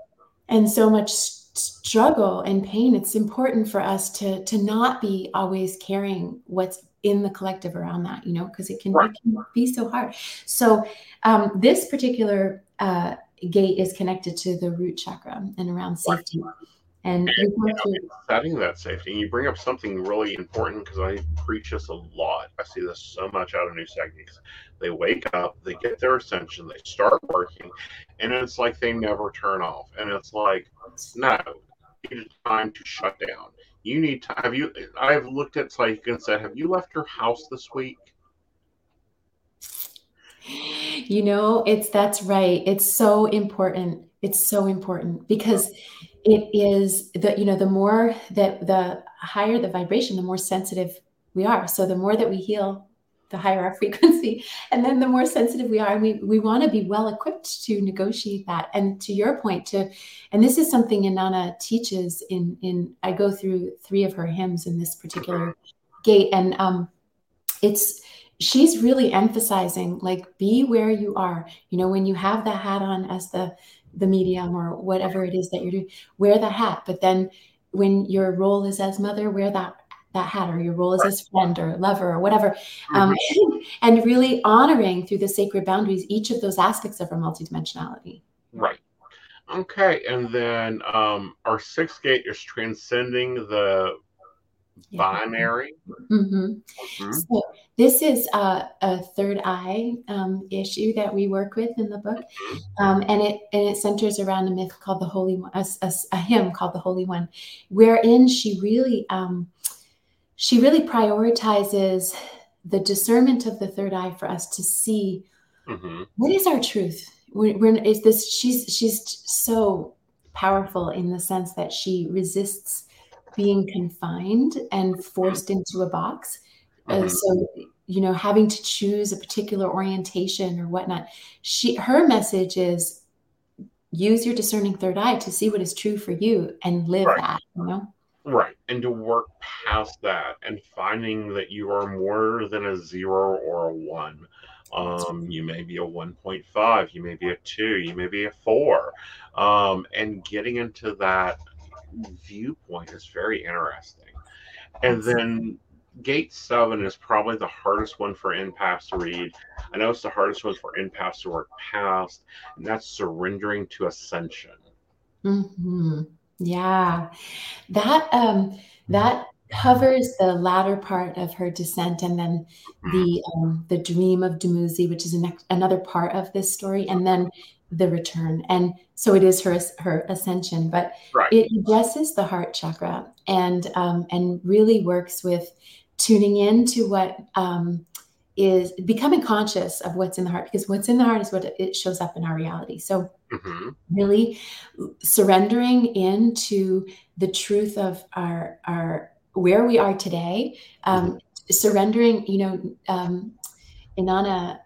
and so much struggle and pain it's important for us to to not be always carrying what's in the collective around that you know because it, right. it, can be so hard. So um, this particular uh, gate is connected to the root chakra and around safety. Right. and, and you know, setting that safety you bring up something really important because i preach this a lot. I see this so much out of new techniques they wake up they get their ascension they start working and it's like they never turn off. And it's like no it's time to shut down you need to have you i've looked at psychic and said have you left your house this week? You know it's that's right. It's so important. It's so important because it is the you know the more that the higher the vibration the more sensitive we are. So the more that we heal the higher our (laughs) frequency. And then the more sensitive we are and we, we want to be well equipped to negotiate that. And to your point to and this is something inanna teaches in in i go through three of her hymns in this particular gate and um it's she's really emphasizing like be where you are. You know when you have the hat on as the the medium or whatever it is that you're doing wear the hat. But then when your role is as mother wear that that hat or your role as a friend or lover or whatever um, mm-hmm. (laughs) and really honoring through the sacred boundaries each of those aspects of our multidimensionality right okay and then um, our sixth gate is transcending the binary mm-hmm. Mm-hmm. so this is a, a third eye um, issue that we work with in the book mm-hmm. um, and it and it centers around a myth called the holy one a, a, a hymn called the holy one wherein she really um, she really prioritizes the discernment of the third eye for us to see mm-hmm. what is our truth. We're, we're, is this she's she's so powerful in the sense that she resists being confined and forced into a box. Mm-hmm. Uh, so you know, having to choose a particular orientation or whatnot. She her message is use your discerning third eye to see what is true for you and live right. that. You know. Right. And to work past that and finding that you are more than a zero or a one. Um, you may be a 1.5, you may be a two, you may be a four. Um, and getting into that viewpoint is very interesting. And then gate seven is probably the hardest one for empaths to read. I know it's the hardest one for empaths to work past, and that's surrendering to ascension. Mm-hmm. Yeah, that um, that covers the latter part of her descent, and then the um, the dream of Dumuzi, which is an, another part of this story, and then the return. And so it is her her ascension but Right. it addresses the heart chakra and um, and really works with tuning in to what um, is becoming conscious of what's in the heart because what's in the heart is what it shows up in our reality. So hmm really surrendering into the truth of our our where we are today um, surrendering you know um, inanna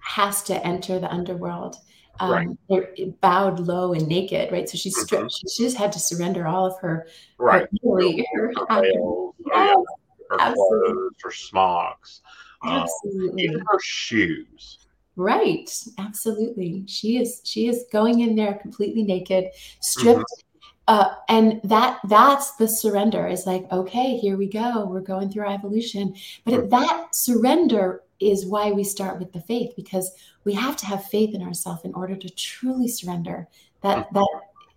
has to enter the underworld. Um, Right. bowed low and naked right? So she's stripped she, she just had to surrender all of her Right. her, really, her, Her veils, or, yeah, her clothes, her smocks, um, even her shoes. Right, absolutely. She is she is going in there completely naked, stripped. Uh, and that that's the surrender is like okay here we go. We're going through our evolution. But it, that surrender is why we start with the faith because we have to have faith in ourselves in order to truly surrender. That that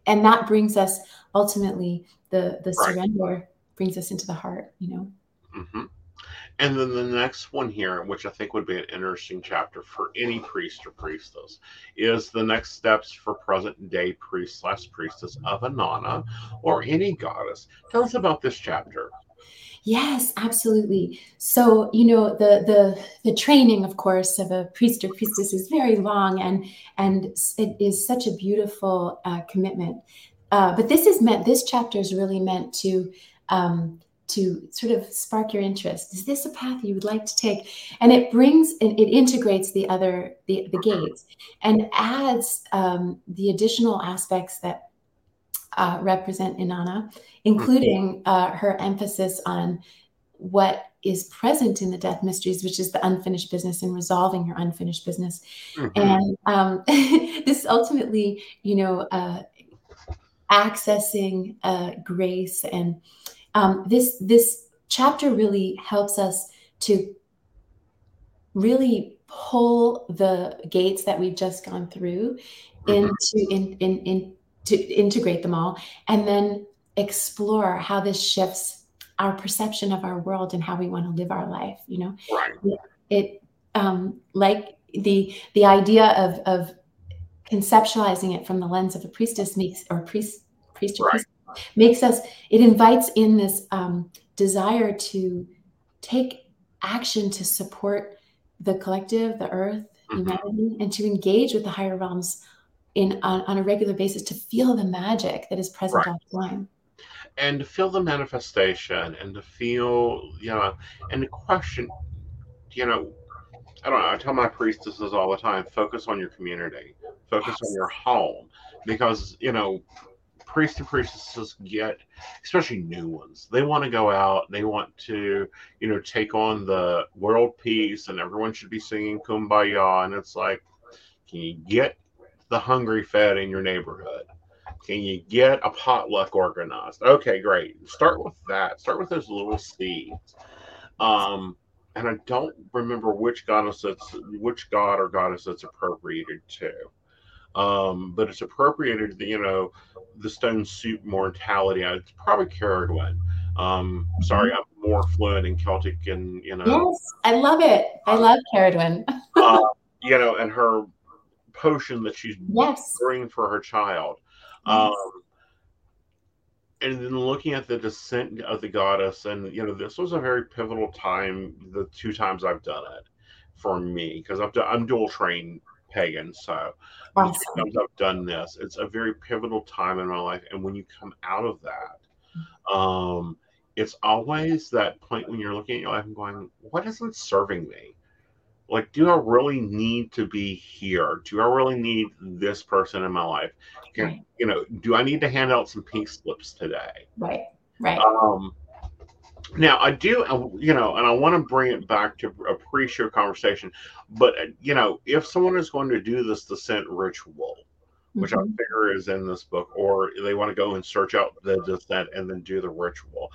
and that brings us ultimately the the Right. surrender brings us into the heart you know? Hmm And then the next one here, which I think would be an interesting chapter for any priest or priestess, is the next steps for present day priest slash priestess of Inanna or any goddess. Tell us about this chapter. Yes, absolutely. So, you know, the the the training, of course, of a priest or priestess is very long, and and it is such a beautiful uh, commitment. Uh, but this is meant. This chapter is really meant to um, to sort of spark your interest. Is this a path you would like to take? And it brings it, it integrates the other the the gates and adds um, the additional aspects that uh, represent Inanna, including uh, her emphasis on what is present in the death mysteries, which is the unfinished business and resolving your unfinished business. Mhm. And um, (laughs) this ultimately, you know, uh, accessing uh, grace and um, this this chapter really helps us to really pull the gates that we've just gone through Mhm. into in, in, in to integrate them all and then explore how this shifts our perception of our world and how we want to live our life you know Right. it um like the the idea of of conceptualizing it from the lens of a priestess makes or priest priest or priest makes us it invites in this um desire to take action to support the collective the earth Mhm. humanity and to engage with the higher realms in on, on a regular basis to feel the magic that is present Right. all the time And to feel the manifestation and to feel, you know, and to question, you know, I don't know. I tell my priestesses all the time focus on your community, focus on your home, because, you know, priests and priestesses get, especially new ones, they want to go out, they want to, you know, take on the world peace, and everyone should be singing Kumbaya. And it's like, can you get the hungry fed in your neighborhood? Can you get a potluck organized? Okay, great. Start with that. Start with those little seeds. Um, and I don't remember which goddess which god or goddess it's appropriated to. Um, but it's appropriated to, you know, the stone soup mortality. It's probably Cerridwen. Um, sorry, I'm more fluent in Celtic and you know yes i love it i love Cerridwen (laughs) uh, you know, and her potion that she's yes brewing for her child. Um, and then looking at the descent of the goddess, and you know, this was a very pivotal time. The two times I've done it for me, because I've I'm dual trained pagan, so Awesome. I've done this, it's a very pivotal time in my life. And when you come out of that, um, it's always that point when you're looking at your life and going, "What isn't serving me?" like do i really need to be here do i really need this person in my life Can, Right. you know do i need to hand out some pink slips today right right um now i do uh, you know and i want to bring it back to a pre-show conversation but uh, you know if someone is going to do this descent ritual which I Mhm. figure is in this book, or they want to go and search out the descent and then do the ritual.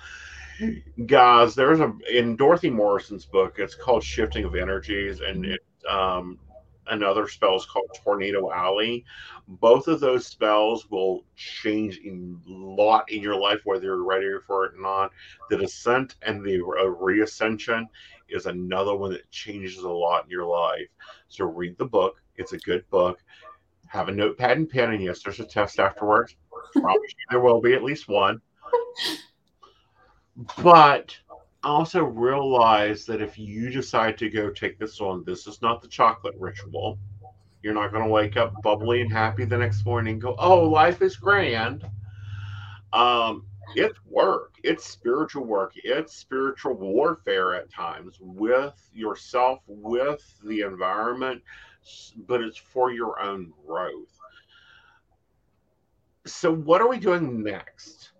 Guys, there's a in Dorothy Morrison's book. It's called Shifting of Energies, and it um, another spell is called Tornado Alley. Both of those spells will change a lot in your life, whether you're ready for it or not. The descent and the reascension is another one that changes a lot in your life. So read the book. It's a good book have a notepad and pen, and yes, there's a test afterwards. You there will be at least one. But also realize that if you decide to go take this on, this is not the chocolate ritual. You're not going to wake up bubbly and happy the next morning and go, oh, life is grand. Um, it's work, it's spiritual work, it's spiritual warfare at times with yourself, with the environment, but it's for your own growth. So, what are we doing next?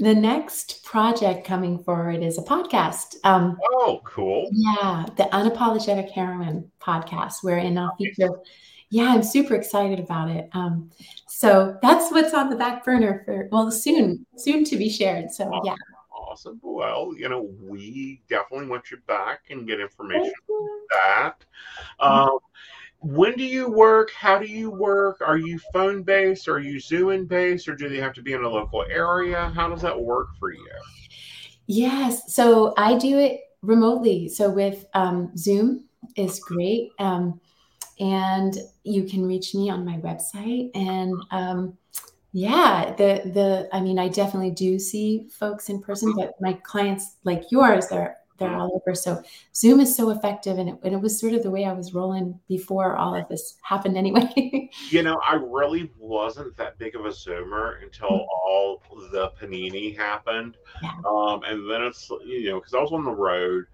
The next project coming forward is a podcast. Um, Oh, cool. yeah, the Unapologetic Heroine podcast, wherein I'll feature. Yeah, I'm super excited about it. Um, so that's what's on the back burner for well, soon, soon to be shared. So yeah. Awesome. Well, you know, we definitely want you back and get information on that. Um, when do you work? How do you work? Are you phone based? Are you Zoom based? Or do they have to be in a local area? How does that work for you? Yes. So I do it remotely. So with um, Zoom is great. Um, and you can reach me on my website. And um, yeah, the the I mean, I definitely do see folks in person, but my clients like yours, they're they're all over. So Zoom is so effective, and it, and it was sort of the way I was rolling before all of this happened anyway. (laughs) You know, I really wasn't that big of a Zoomer until all the panini happened. Yeah. Um, and then it's you know, because I was on the road.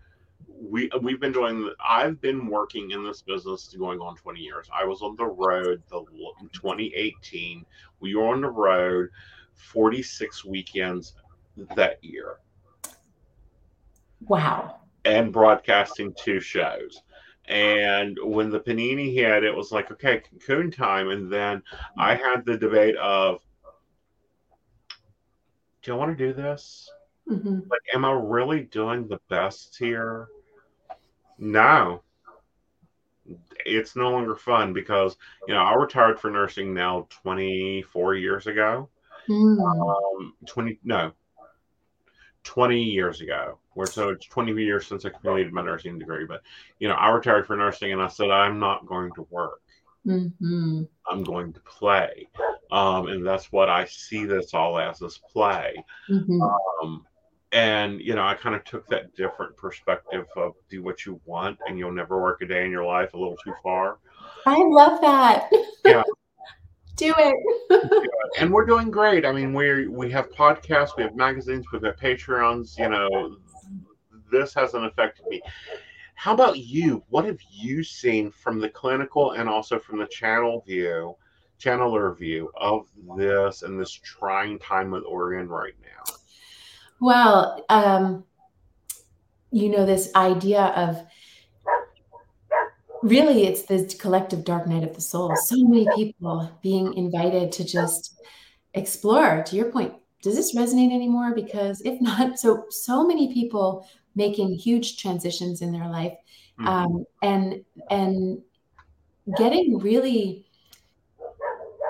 We we've been doing. I've been working in this business going on 20 years. I was on the road the 2018. We were on the road 46 weekends that year wow. and broadcasting two shows. And when the panini hit, it was like, okay, cocoon time. And then I had the debate of, do I want to do this? hmm Like, am I really doing the best here? No. It's no longer fun because, you know, I retired for nursing now 24 years ago. Mm. Um, 20, no, 20 years ago. Where so it's 20 years since I completed my nursing degree. But, you know, I retired for nursing and I said, I'm not going to work. hmm I'm going to play. Um, and that's what I see this all as is play. hmm Um, and you know, I kind of took that different perspective of do what you want, and you'll never work a day in your life a little too far. I love that. (laughs) Yeah. (laughs) do it. (laughs) And we're doing great. I mean, we we have podcasts, we have magazines, we've got Patreons. You know, this hasn't affected me. How about you? What have you seen from the clinical and also from the channel view, channeler view of this and this trying time with we're right now? Well, um, you know, this idea of really it's this collective dark night of the soul. So many people being invited to just explore. To your point, does this resonate anymore? Because if not, so so many people making huge transitions in their life, Mhm. um, and and getting really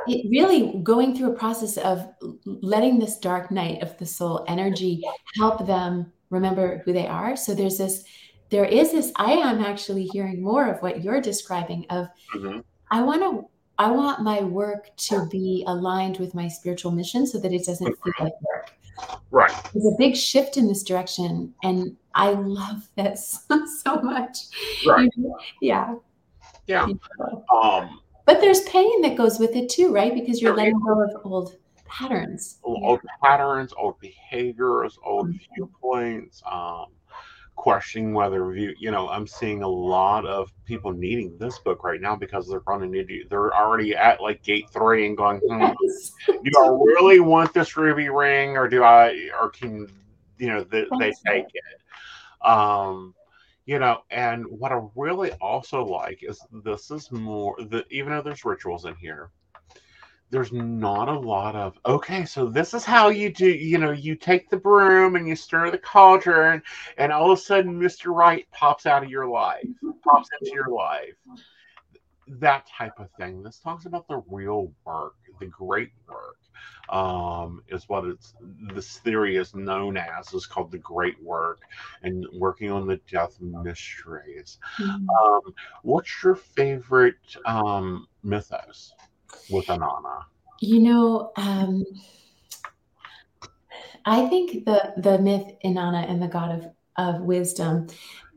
it really going through a process of letting this dark night of the soul energy help them remember who they are so there's this there is this i am actually hearing more of what you're describing of Mhm. i want to i want my work to be aligned with my spiritual mission so that it doesn't feel like work Right. there's a big shift in this direction and i love this (laughs) so much Right. (laughs) yeah Yeah. Um, but there's pain that goes with it too right because you're letting go of old patterns old patterns, old behaviors, old Mhm. viewpoints, um, questioning whether view. You know, I'm seeing a lot of people needing this book right now because they're running into. They're already at like gate three and going, hmm, Yes. do I really want this ruby ring, or do I, or can you know th- they take it? Um, you know, and what I really also like is this is more the even though there's rituals in here, there's not a lot of okay, so this is how you do, you know, you take the broom and you stir the cauldron, and all of a sudden Mr. Right pops out of your life, pops into your life. That type of thing. This talks about the real work, the great work. um, is what it's this theory is known as is called the great work and working on the death mysteries Mhm. um, what's your favorite um, mythos with Inanna You know, um, I think the the myth Inanna and the god of of wisdom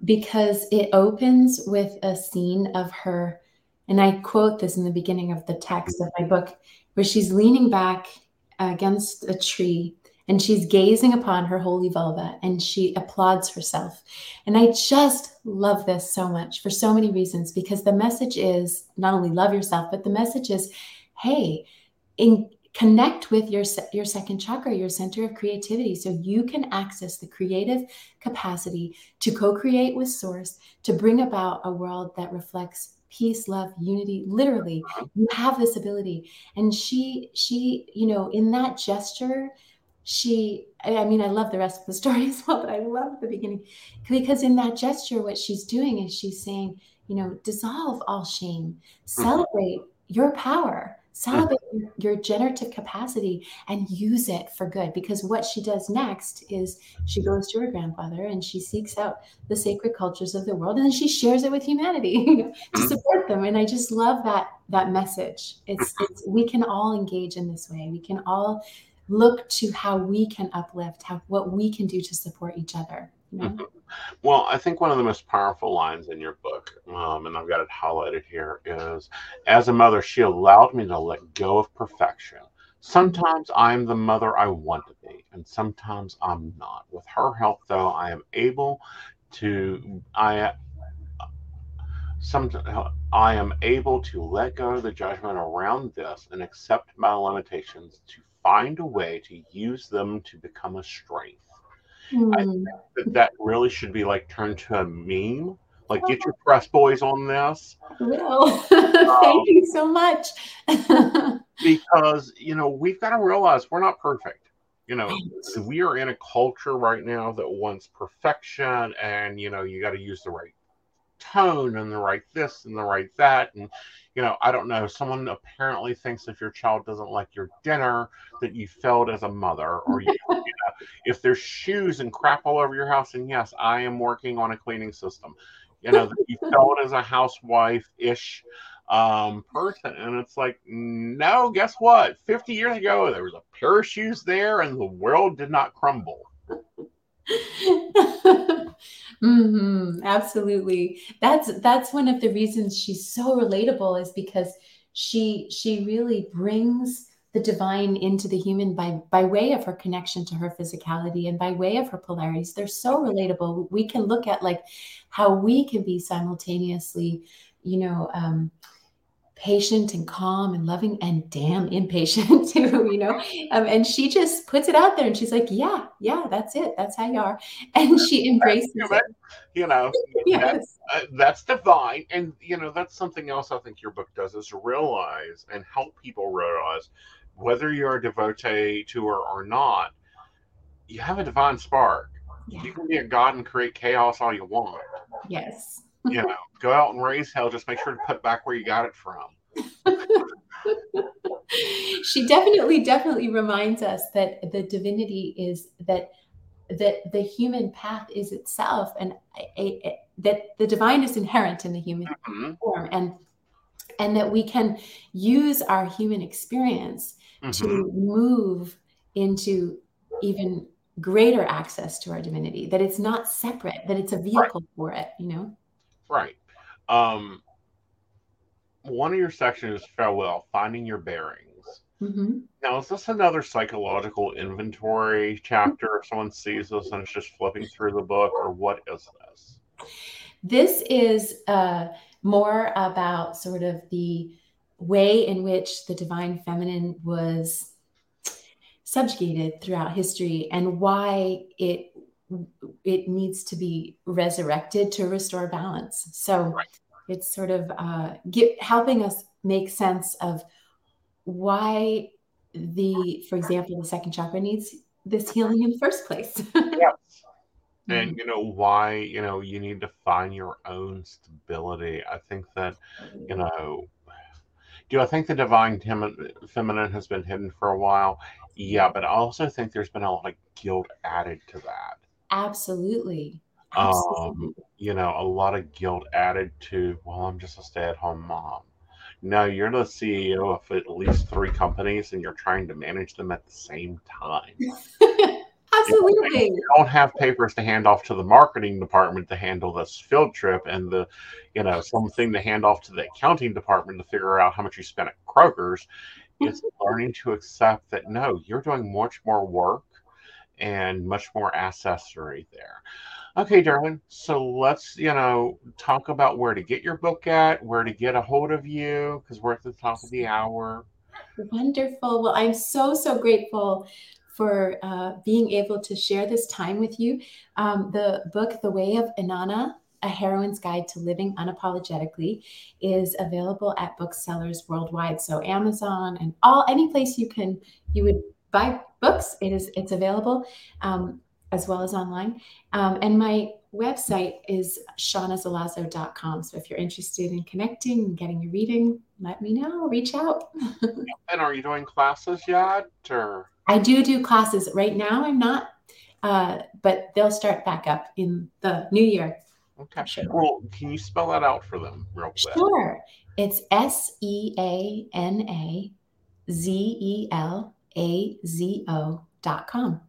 because it opens with a scene of her, and I quote this in the beginning of the text of my book, where she's leaning back against a tree and she's gazing upon her holy vulva and she applauds herself. And I just love this so much for so many reasons because the message is not only love yourself, but the message is, hey, in connect with your your second chakra your center of creativity so you can access the creative capacity to co-create with source to bring about a world that reflects peace love unity literally you have this ability and she she you know in that gesture she i mean i love the rest of the story (laughs) as well but i love the beginning. Because in that gesture what she's doing is she's saying you know dissolve all shame. Mm-hmm. Celebrate your power. Mm-hmm. Celebrate your, your generative capacity and use it for good. Because what she does next is she mm-hmm. goes to her grandfather and she seeks out the sacred cultures of the world and then she shares it with humanity you (laughs) know, to support them. And i just love that that message. It's, it's we can all engage in this way. We can all look to how we can uplift how what we can do to support each other you know? Well, I think one of the most powerful lines in your book, um, and I've got it highlighted here, is As a mother, she allowed me to let go of perfection. Sometimes I'm the mother I want to be, and sometimes I'm not. With her help, though, I am able to. I some I am able to let go of the judgment around this and accept my limitations to find a way to use them to become a strength. Hmm. That that really should be like turned to a meme. Like get your press boys on this Will. (laughs) Thank you so much. (laughs) because you know we've got to realize we're not perfect. You know, we are in a culture right now that wants perfection, and you know you got to use the right tone and the right this and the right that, and you know I don't know. Someone apparently thinks if your child doesn't like your dinner that you failed as a mother, or you, you know, if there's shoes and crap all over your house, and yes, I am working on a cleaning system. You know, that you failed as a housewife ish um person and it's like no guess what 50 years ago there was a pair of shoes there and the world did not crumble hmm absolutely. That's that's one of the reasons she's so relatable is because she she really brings the divine into the human by by way of her connection to her physicality and by way of her polarities. They're so relatable. We can look at like how we can be simultaneously, you know, um, patient and calm and loving and damn impatient (laughs) too, you know. Um, and she just puts it out there and she's like, yeah, yeah, that's it. That's how you are. And she embraces it. you know (laughs) Yes. uh, that's divine and you know that's something else i think your book does is realize and help people realize whether you're a devotee to her or not you have a divine spark Yeah. you can be a god and create chaos all you want Yes. You know go out and raise hell just make sure to put back where you got it from. (laughs) She definitely, definitely reminds us that the divinity is that that the human path is itself and a, a- that the divine is inherent in the human Mhm, form and and that we can use our human experience mhm. to move into even greater access to our divinity that it's not separate that it's a vehicle for it you know Right. Um, one of your sections is farewell, finding your bearings. Mhm. Now, is this another psychological inventory chapter? If someone sees this and is just flipping through the book, or what is this? This is uh, more about sort of the way in which the divine feminine was subjugated throughout history and why it it needs to be resurrected to restore balance. So Right. it's sort of uh, get, helping us make sense of why the, for example, the second chakra needs this healing in the first place. (laughs) Yes. And you know why you know you need to find your own stability. I think that you know Do I think the divine tim- feminine has been hidden for a while? Yeah, but I also think there's been a lot of guilt added to that. Absolutely. Um, you know, a lot of guilt added to, well, I'm just a stay at home mom. No, you're the CEO of at least three companies and you're trying to manage them at the same time. (laughs) Absolutely. You don't have papers to hand off to the marketing department to handle this field trip and the, you know, something to hand off to the accounting department to figure out how much you spent at Kroger's. It's learning to accept that no, you're doing much more work and much more accessory there. Okay, darling. So let's, you know, talk about where to get your book at, where to get a hold of you, because we're at the top of the hour. Wonderful. Well, I'm so, so grateful for uh, being able to share this time with you. Um, the book, The Way of Inanna, A Heroine's Guide to Living Unapologetically, is available at booksellers worldwide. So Amazon and all any place you can you would buy books, it is it's available. Um, as well as online. Um, and my website is seanazelazo.com. So if you're interested in connecting and getting your reading, let me know. Reach out. (laughs) And are you doing classes yet? Or I do do classes right now. I'm not, uh, but they'll start back up in the new year. okay. Sure. Well, can you spell that out for them real quick? Sure. It's S E A N A Z E L A Z O dot com.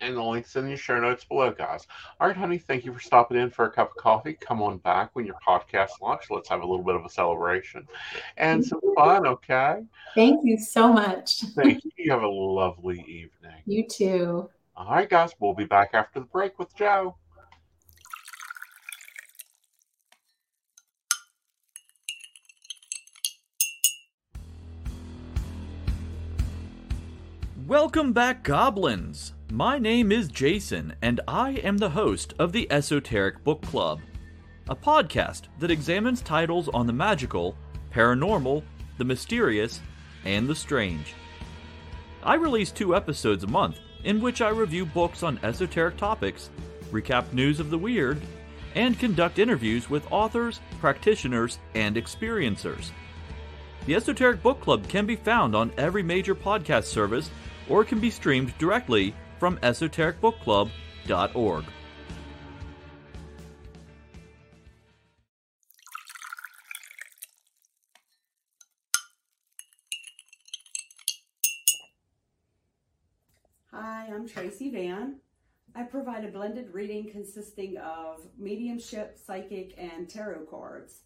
And the link's in the show notes below, guys. All right, honey, thank you for stopping in for a cup of coffee. Come on back when your podcast launch. Let's have a little bit of a celebration and some fun, okay? Thank you so much. Thank you. You have a lovely evening. You too. All right, guys, we'll be back after the break with Joe. Welcome back, Goblins! My name is Jason, and I am the host of the Esoteric Book Club, a podcast that examines titles on the magical, paranormal, the mysterious, and the strange. I release two episodes a month in which I review books on esoteric topics, recap news of the weird, and conduct interviews with authors, practitioners, and experiencers. The Esoteric Book Club can be found on every major podcast service or can be streamed directly from esotericbookclub.org. Hi, I'm Tracy Vann. I provide a blended reading consisting of mediumship, psychic, and tarot cards.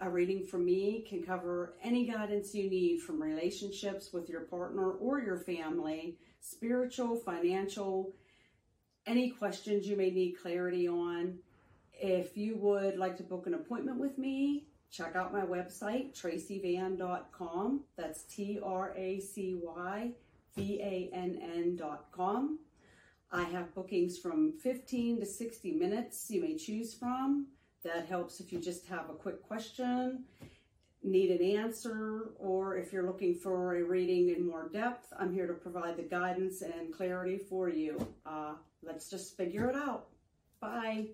A reading from me can cover any guidance you need from relationships with your partner or your family, spiritual, financial, any questions you may need clarity on. If you would like to book an appointment with me, check out my website, tracyvann.com. That's T R A C Y V A N N.com. I have bookings from 15 to 60 minutes you may choose from. That helps if you just have a quick question, need an answer, or if you're looking for a reading in more depth. I'm here to provide the guidance and clarity for you. Uh, let's just figure it out. Bye.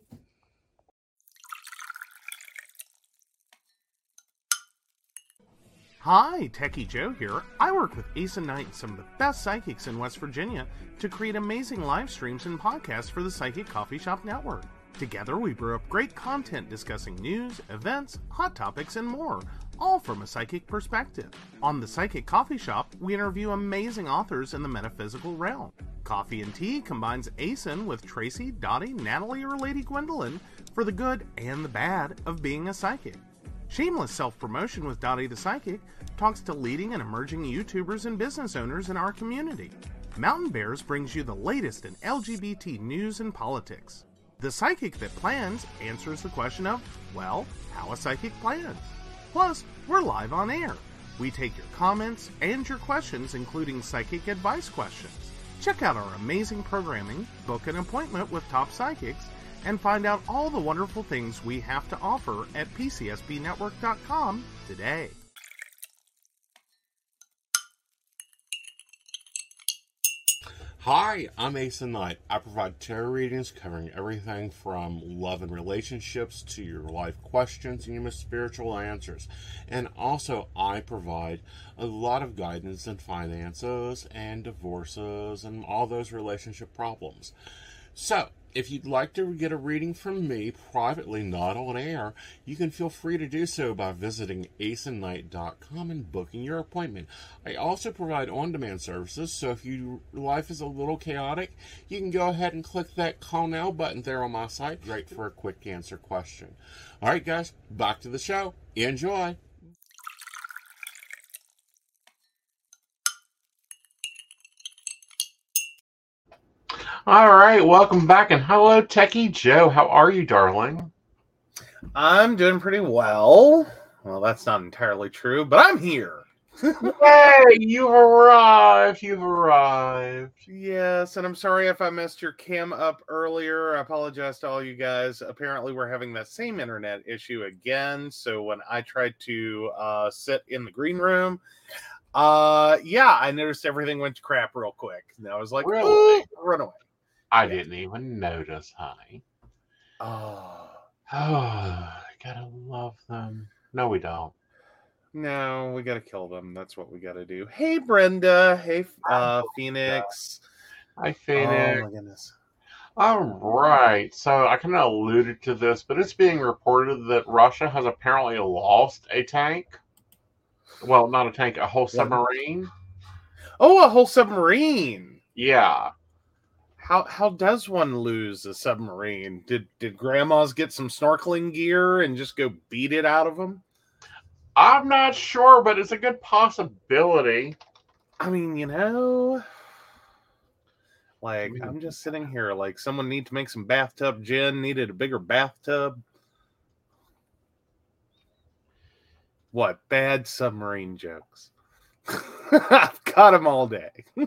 Hi, Techie Joe here. I work with Aeson Knight, some of the best psychics in West Virginia, to create amazing live streams and podcasts for the Psychic Coffee Shop Network. Together, we brew up great content discussing news, events, hot topics, and more, all from a psychic perspective. On the Psychic Coffee Shop, we interview amazing authors in the metaphysical realm. Coffee and Tea combines Aeson with Tracy, Dottie, Natalie, or Lady Gwendolyn for the good and the bad of being a psychic. Shameless Self Promotion with Dottie the Psychic talks to leading and emerging YouTubers and business owners in our community. Mountain Bears brings you the latest in LGBT news and politics. The Psychic That Plans answers the question of, well, how a psychic plans. Plus, we're live on air. We take your comments and your questions, including psychic advice questions. Check out our amazing programming, book an appointment with top psychics, and find out all the wonderful things we have to offer at PCSBNetwork.com today. Hi, I'm Aeson Knight. I provide tarot readings covering everything from love and relationships to your life questions and your spiritual answers. And also, I provide a lot of guidance in finances and divorces and all those relationship problems. So, if you'd like to get a reading from me privately, not on air, you can feel free to do so by visiting aesonknight.com and booking your appointment. I also provide on demand services, so if your life is a little chaotic, you can go ahead and click that call now button there on my site, right for a quick answer question. All right, guys, back to the show. Enjoy. All right, welcome back, and hello, Techie Joe. How are you, darling? I'm doing pretty well. Well, that's not entirely true, but I'm here. (laughs) Yay, you've arrived. You've arrived. Yes, and I'm sorry if I messed your cam up earlier. I apologize to all you guys. Apparently, we're having that same internet issue again. So when I tried to uh, sit in the green room, uh, yeah, I noticed everything went to crap real quick. And I was like, Really? Run away. I didn't even notice, honey. Oh, Oh, (sighs) gotta love them. No, we don't. no, we got to kill them. That's what we got to do. Hey, Brenda. Hey, uh, Phoenix. Hi, Phoenix. Oh, my goodness. All right. So I kind of alluded to this, but it's being reported that Russia has apparently lost a tank. Well, not a tank, a whole submarine. Oh, a whole submarine. Yeah. How how does one lose a submarine? Did did grandmas get some snorkeling gear and just go beat it out of them? I'm not sure, but it's a good possibility. I mean, you know, like mean- I'm just sitting here like someone need to make some bathtub gin, needed a bigger bathtub. What bad submarine jokes? (laughs) I've got them all day. (laughs)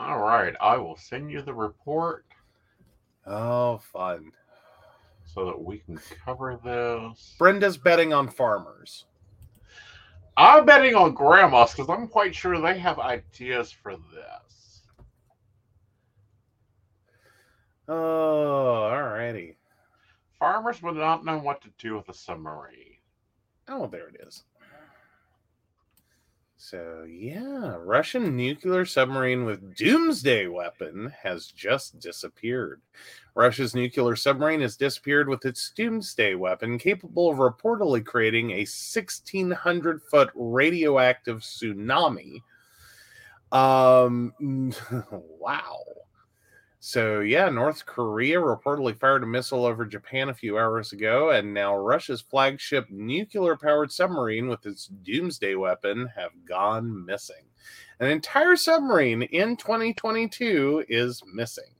All right. I will send you the report oh, fun. so that we can cover this. Brenda's betting on farmers. I'm betting on grandmas because I'm quite sure they have ideas for this. Oh, alrighty. Farmers would not know what to do with a submarine. Oh, there it is. So, yeah, Russian nuclear submarine with doomsday weapon has just disappeared. Russia's nuclear submarine has disappeared with its doomsday weapon, capable of reportedly creating a 1,600 foot radioactive tsunami. Um, (laughs) wow. So, yeah, North Korea reportedly fired a missile over Japan a few hours ago, and now Russia's flagship nuclear powered submarine with its doomsday weapon have gone missing. An entire submarine in 2022 is missing.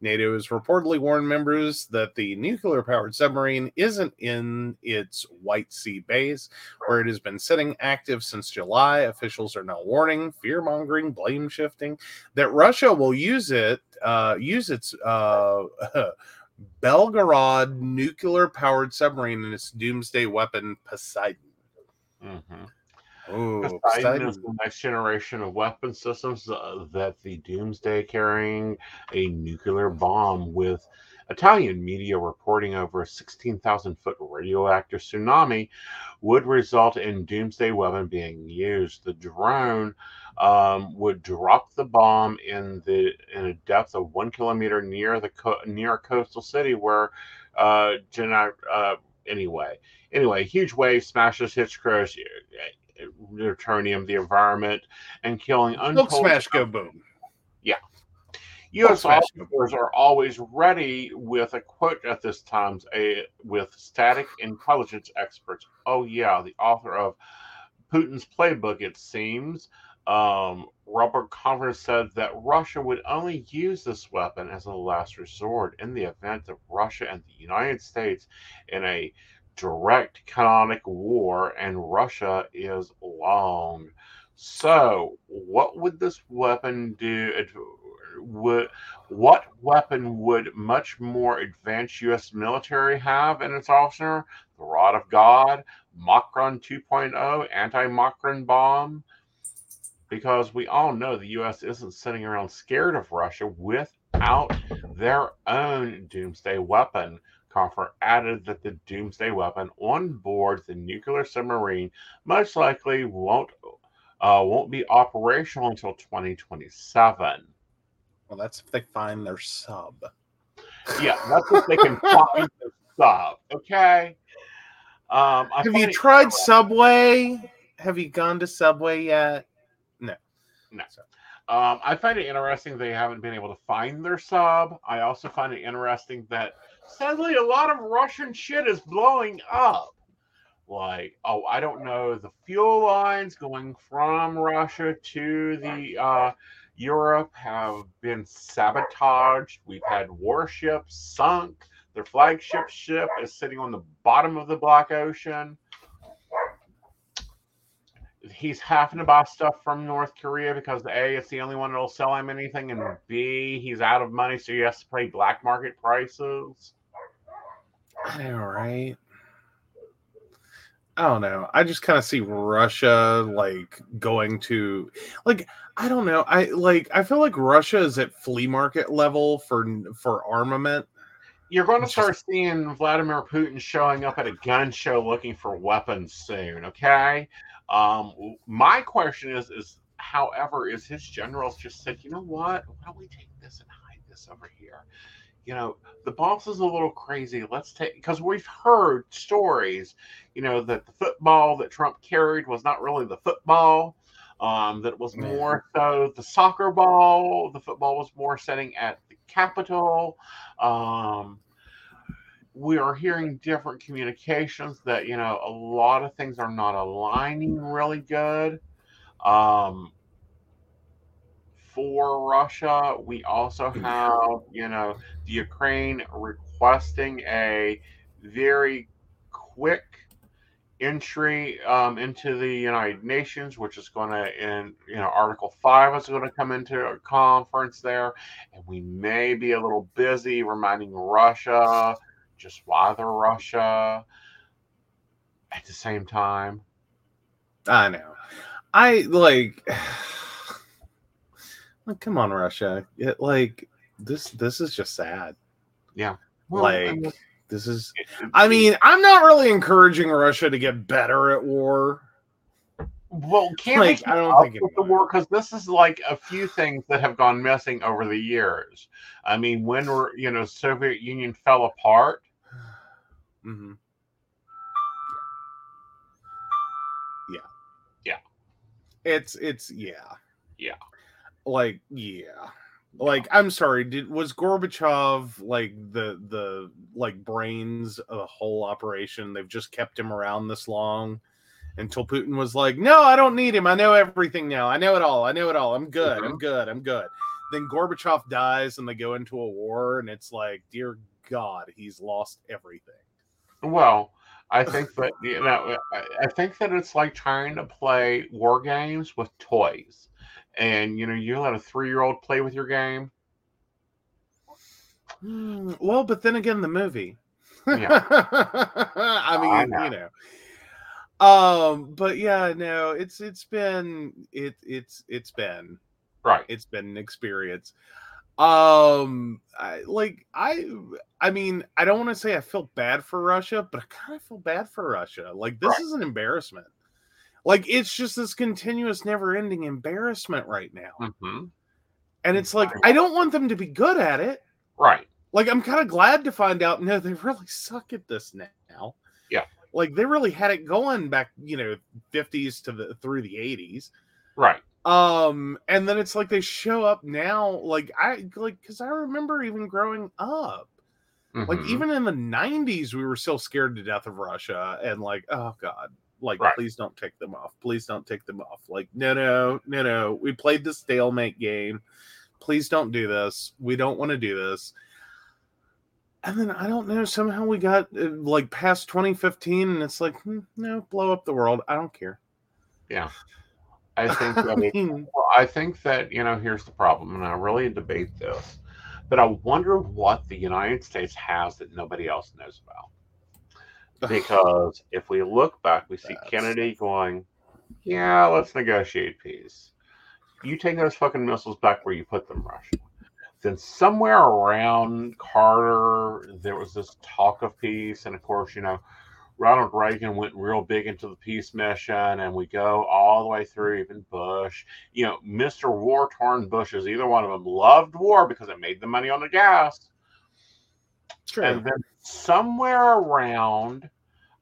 NATO has reportedly warned members that the nuclear powered submarine isn't in its White Sea base, where it has been sitting active since July. Officials are now warning, fear mongering, blame shifting that Russia will use it, uh, use its uh, (laughs) Belgorod nuclear powered submarine and its doomsday weapon Poseidon. Mm-hmm. Oh, Poseidon is the next generation of weapon systems uh, that the Doomsday carrying a nuclear bomb with Italian media reporting over a 16,000 foot radioactive tsunami would result in Doomsday weapon being used. The drone um, would drop the bomb in the in a depth of one kilometer near the co- near a coastal city where uh, Gena- uh anyway anyway huge wave smashes hits crush plutonium, the environment, and killing untold smash go boom. Yeah. U.S. Officers are always ready with a quote at this time, a with static intelligence experts. Oh yeah, the author of Putin's playbook. It seems. Um, Rebekah Koffler said that Russia would only use this weapon as a last resort in the event of Russia and the United States in a direct canonic war, and Russia is long. So, what would this weapon do? What weapon would much more advanced U.S. military have in its arsenal? The Rod of God, Machron 2.0, anti-Machron bomb. because we all know the U.S. isn't sitting around scared of Russia without their own doomsday weapon. Koffler added that the doomsday weapon on board the nuclear submarine most likely won't uh, won't be operational until 2027. Well, that's if they find their sub. Yeah, that's if they can (laughs) find the sub. Okay. Um, Have you tried Subway? Have you gone to Subway yet? No. No. Um, I find it interesting they haven't been able to find their sub. I also find it interesting that sadly a lot of Russian shit is blowing up. Like, oh, I don't know, the fuel lines going from Russia to the uh, Europe have been sabotaged. We've had warships sunk. Their flagship ship is sitting on the bottom of the Black Ocean he's having to buy stuff from North Korea because A, it's the only one that'll sell him anything, and B, he's out of money, so he has to pay black market prices. I know, right? I don't know. I just kind of see Russia like going to like I don't know. I like I feel like Russia is at flea market level for for armament. You're going to start seeing Vladimir Putin showing up at a gun show looking for weapons soon, okay? Um, my question is, is however, is his generals just said, you know what? Why don't we take this and hide this over here? You know, the boss is a little crazy. Let's take because we've heard stories, you know, that the football that Trump carried was not really the football. Um, that it was more so the soccer ball. The football was more setting at the Capitol. Um, we are hearing different communications that you know a lot of things are not aligning really good. Um, for Russia, we also have you know the Ukraine requesting a very quick entry um, into the United Nations, which is going to, in you know, Article Five is going to come into a conference there, and we may be a little busy reminding Russia just why they're Russia. At the same time, I know. I like (sighs) like come on Russia. It, like this this is just sad. yeah. like this is I mean, I'm not really encouraging Russia to get better at war. Well, can't Like, we I don't think with the war because this is like a few things that have gone missing over the years. I mean, when we're you know Soviet Union fell apart, (sighs) hmm Yeah. Yeah. It's it's yeah. Yeah. Like yeah. Like I'm sorry, did was Gorbachev like the the like brains of the whole operation? They've just kept him around this long until Putin was like, "No, I don't need him. I know everything now. I know it all. I know it all. I'm good. I'm mm-hmm. good. I'm good." Then Gorbachev dies and they go into a war and it's like, "Dear God, he's lost everything." Well, I (laughs) think that you know, I think that it's like trying to play war games with toys, and you know, you let a three-year-old play with your game. Hmm, Well, but then again, the movie. Yeah. (laughs) I mean, I know. you know. Um, but yeah, no, it's it's been it it's it's been Right. it's been an experience. Um, I, like I I mean, I don't want to say I feel bad for Russia, but I kind of feel bad for Russia. Like this Right. is an embarrassment. Like it's just this continuous, never-ending embarrassment right now. hmm And it's like I don't want them to be good at it. Right. like I'm kind of glad to find out no, they really suck at this now. Yeah. Like they really had it going back, you know, 50s to the through the 80s. Right. Um, and then it's like they show up now, like I like because I remember even growing up, like Mhm. even in the 90s, we were still scared to death of Russia and like, oh god, like Right. please don't take them off. Please don't take them off. Like, no, no, no, no. We played the stalemate game. Please don't do this. We don't want to do this. And then I don't know. Somehow we got uh, like past 2015, and it's like, hmm, no, blow up the world. I don't care. Yeah. I think (laughs) I mean, I think that you know here's the problem, and I really debate this, but I wonder what the United States has that nobody else knows about. (laughs) Because if we look back, we see That's- Kennedy going, "Yeah, let's negotiate peace." You take those fucking missiles back where you put them, Russia. Then somewhere around Carter, there was this talk of peace, and of course, you know, Ronald Reagan went real big into the peace mission, and we go all the way through even Bush. You know, Mr. War torn Bushes, either one of them loved war because it made the money on the gas. True. And then somewhere around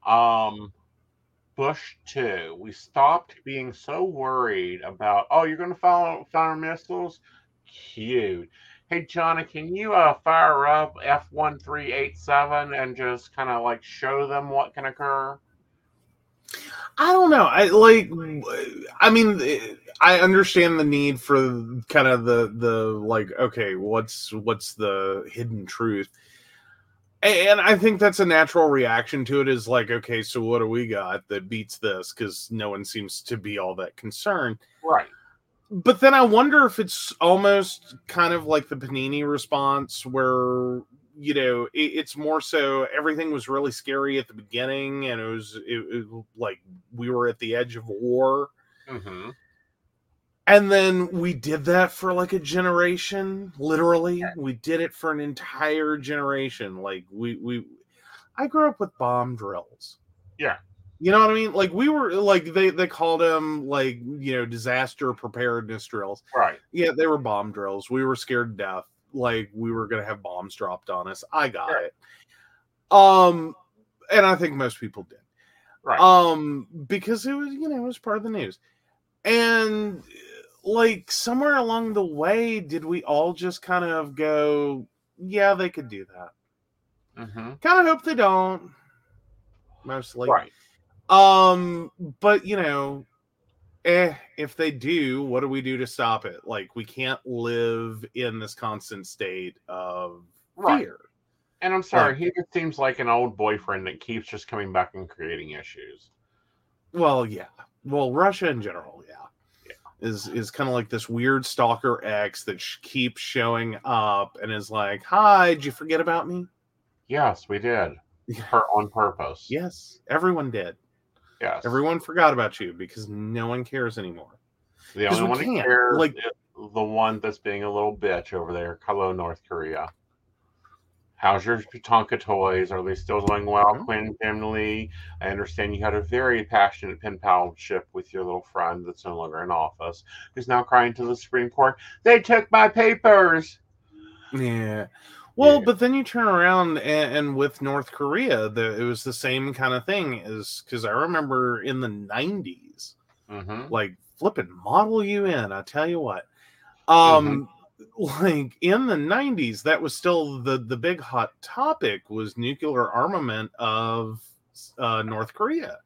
um, Bush 2, we stopped being so worried about, oh, you're going to fire, fire missiles? Cute. Hey, Johnny, can you uh, fire up F1387 and just kind of like show them what can occur? I don't know. I like. I mean, I understand the need for kind of the the like. Okay, what's what's the hidden truth? And I think that's a natural reaction to it. Is like, okay, so what do we got that beats this? Because no one seems to be all that concerned. Right. But then I wonder if it's almost kind of like the Panini response, where you know it, it's more so everything was really scary at the beginning, and it was it, it like we were at the edge of war, Mm-hmm. And then we did that for like a generation. Literally, we did it for an entire generation. Like we we, I grew up with bomb drills. Yeah. You know what I mean? Like we were like they they called them like you know disaster preparedness drills. Right. Yeah, they were bomb drills. We were scared to death. Like we were gonna have bombs dropped on us. I got Right. it. Um, and I think most people did. Right. Um, because it was you know it was part of the news, and like somewhere along the way, did we all just kind of go, yeah, they could do that. mm-hmm. Kind of hope they don't. Mostly, right. um, but you know, eh, if they do, what do we do to stop it? Like, we can't live in this constant state of Right. fear. And I'm sorry, he just seems like an old boyfriend that keeps just coming back and creating issues. Well, yeah. Well, Russia in general, yeah, is is kind of like this weird stalker ex that sh- keeps showing up and is like, "Hi, did you forget about me?" Yes, we did. Per, on purpose. Yes, everyone did. Yes. Everyone forgot about you because no one cares anymore. The only one can't, cares like- the one that's being a little bitch over there. Hello, North Korea. How's your Tonka toys? Are they still doing well, Mhm. Quinn Kimberly? I understand you had a very passionate pen palship with your little friend that's no longer in office, who's now crying to the Supreme Court. They took my papers. Yeah. Well, Yeah. but then you turn around and, and with North Korea, the, it was the same kind of thing. Is because I remember in the '90s, Mm-hmm. like flipping Model UN. I tell you what, um, like in the '90s, that was still the the big hot topic was nuclear armament of uh, North Korea.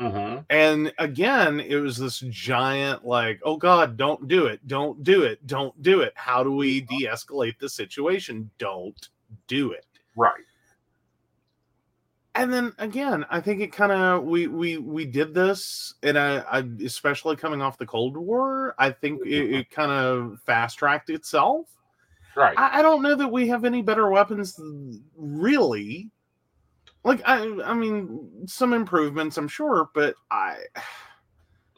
Mm-hmm. And again, it was this giant, like, oh God, don't do it, don't do it, don't do it. How do we de escalate the situation? Don't do it. Right. And then again, I think it kind of we we we did this, and I, I especially coming off the Cold War, I think it, it kind of fast tracked itself. Right. I, I don't know that we have any better weapons, really. Like I, I mean, some improvements, I'm sure, but I,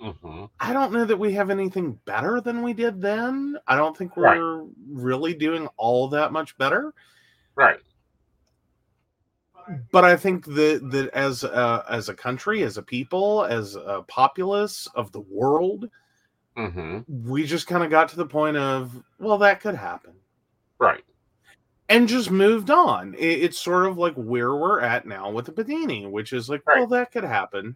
mm-hmm. I don't know that we have anything better than we did then. I don't think we're really doing all that much better. Right. But I think that that as a, as a country, as a people, as a populace of the world, Mm-hmm. we just kind of got to the point of, well, that could happen. Right. and just moved on. It, it's sort of like where we're at now with the Panini, which is like, Right. well, that could happen.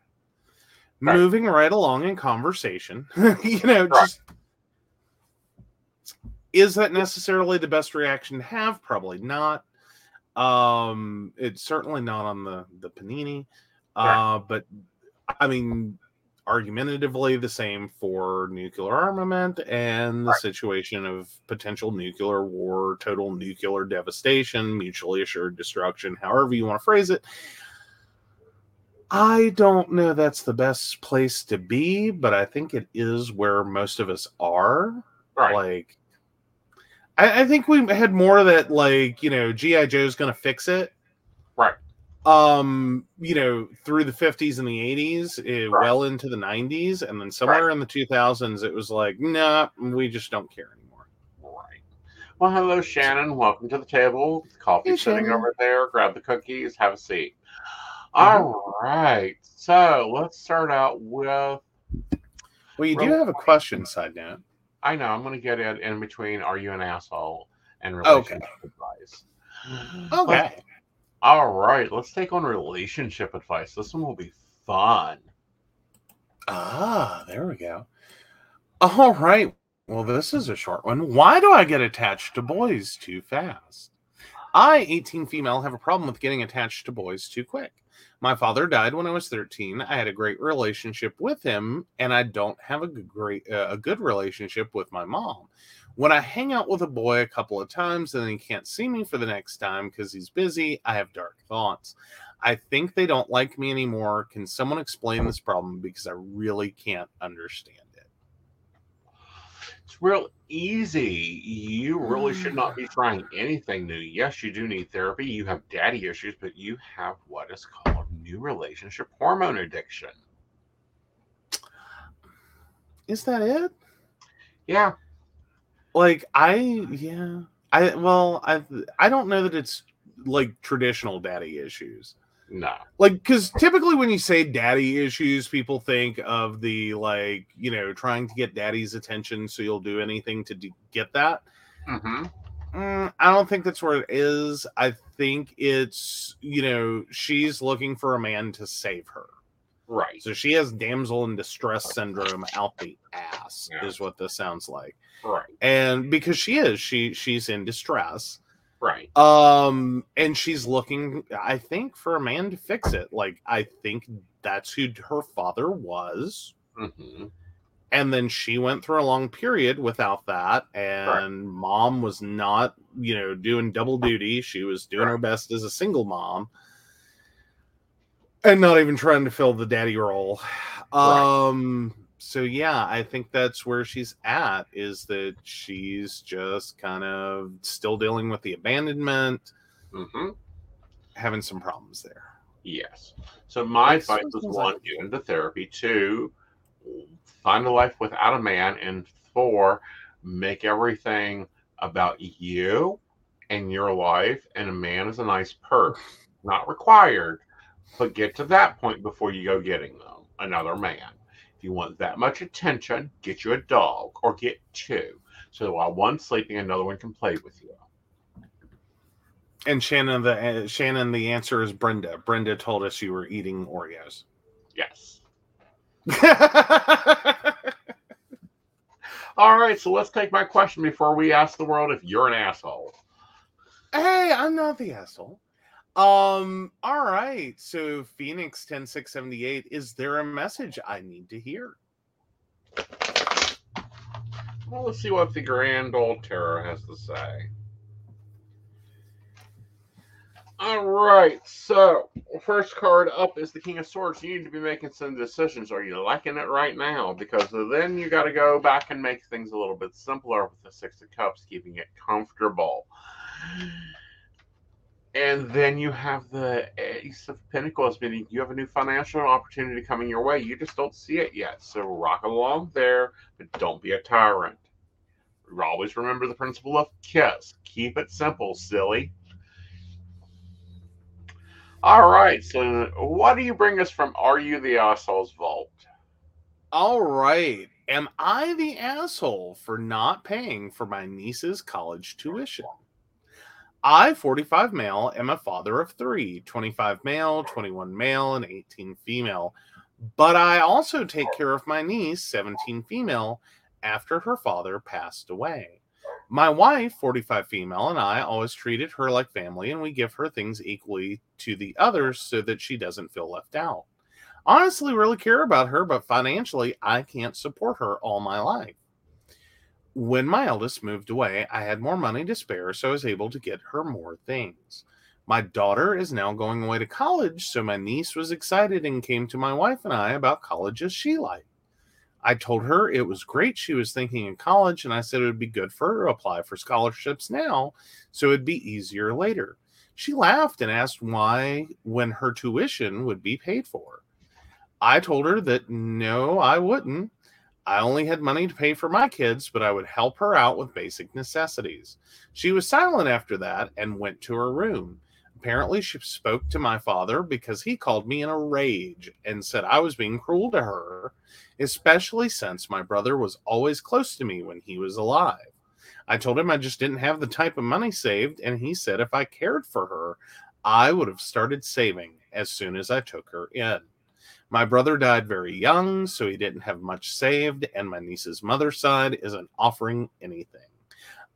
Right. Moving right along in conversation, (laughs) you know, Right. just is that necessarily the best reaction to have? Probably not. Um, it's certainly not on the the Panini, uh, but I mean, argumentatively the same for nuclear armament and the Right. situation of potential nuclear war, total nuclear devastation, mutually assured destruction, however you want to phrase it. I don't know that's the best place to be, but I think it is where most of us are. Right. Like, I, I think we had more of that, like, you know, G.I. Joe's going to fix it. Right. um you know through the 50s and the 80s eh, Right. well into the 90s and then somewhere in the 2000s it was like nah we just don't care anymore Right. Well, hello, Shannon. Welcome to the table. Coffee Hey, sitting Shannon. over there. Grab the cookies. Have a seat. Mm-hmm. All right. So let's start out with. well you do have a question side note I know I'm going to get it in between. Are you an asshole? And Okay. relationship advice. okay All right. Let's take on relationship advice. This one will be fun. ah there we go all right well this is a short one why do i get attached to boys too fast i 18 female have a problem with getting attached to boys too quick my father died when i was 13 i had a great relationship with him and i don't have a good, great uh, a good relationship with my mom when i hang out with a boy a couple of times and he can't see me for the next time because he's busy i have dark thoughts i think they don't like me anymore can someone explain this problem because i really can't understand it It's real easy. You really should not be (sighs) trying anything new. Yes, you do need therapy. You have daddy issues, but you have what is called new relationship hormone addiction. is that it Yeah. like i yeah i well i i don't know that it's like traditional daddy issues No. like because typically when you say daddy issues people think of the like you know trying to get daddy's attention so you'll do anything to d- get that Mm-hmm. Mm, i don't think that's where it is i think it's you know she's looking for a man to save her Right. so she has damsel in distress syndrome out the ass Yeah. is what this sounds like Right. and because she is she she's in distress Right. um and she's looking i think for a man to fix it like i think that's who her father was Mm-hmm. And then she went through a long period without that and mom was not you know doing double duty she was doing her best as a single mom and not even trying to fill the daddy role Right. um so yeah i think that's where she's at is that she's just kind of still dealing with the abandonment Mm-hmm. having some problems there Yes. So my advice was one, get into therapy. Two, find a life without a man. And four, make everything about you and your life. And a man is a nice perk, not required, but get to that point before you go getting them another man. If you want that much attention, get you a dog or get two. So while one's sleeping, another one can play with you. and shannon the uh, shannon the answer is brenda brenda told us you were eating oreos Yes. (laughs) All right, so let's take my question before we ask the world if you're an asshole. Hey, I'm not the asshole. Um, all right. So Phoenix 10678, is there a message I need to hear? Well, let's see what the grand old tarot has to say. All right, so first card up is the King of Swords. You need to be making some decisions. Are you liking it right now? Because then you got to go back and make things a little bit simpler with the Six of Cups, keeping it comfortable. And then you have the Ace of Pentacles, meaning you have a new financial opportunity coming your way. You just don't see it yet. So rock along there, but don't be a tyrant. Always remember the principle of KISS. Keep it simple, silly. All right, so what do you bring us from Are You the Asshole's Vault? All right. Am I the asshole for not paying for my niece's college tuition? I, 45 male, am a father of three 25 male, 21 male, and 18 female. But I also take care of my niece, 17 female, after her father passed away. My wife, 45 female, and I always treated her like family, and we give her things equally to the others so that she doesn't feel left out. Honestly, really care about her, but financially, I can't support her all my life. When my eldest moved away, I had more money to spare, so I was able to get her more things. My daughter is now going away to college, so my niece was excited and came to my wife and I about colleges she liked. I told her it was great she was thinking in college, and I said it would be good for her to apply for scholarships now, so it'd be easier later. She laughed and asked why when her tuition would be paid for. I told her that no, I wouldn't. I only had money to pay for my kids, but I would help her out with basic necessities. She was silent after that and went to her room. Apparently, she spoke to my father because he called me in a rage and said I was being cruel to her, especially since my brother was always close to me when he was alive. I told him I just didn't have the type of money saved, and he said if I cared for her, I would have started saving as soon as I took her in. My brother died very young, so he didn't have much saved, and my niece's mother's side isn't offering anything.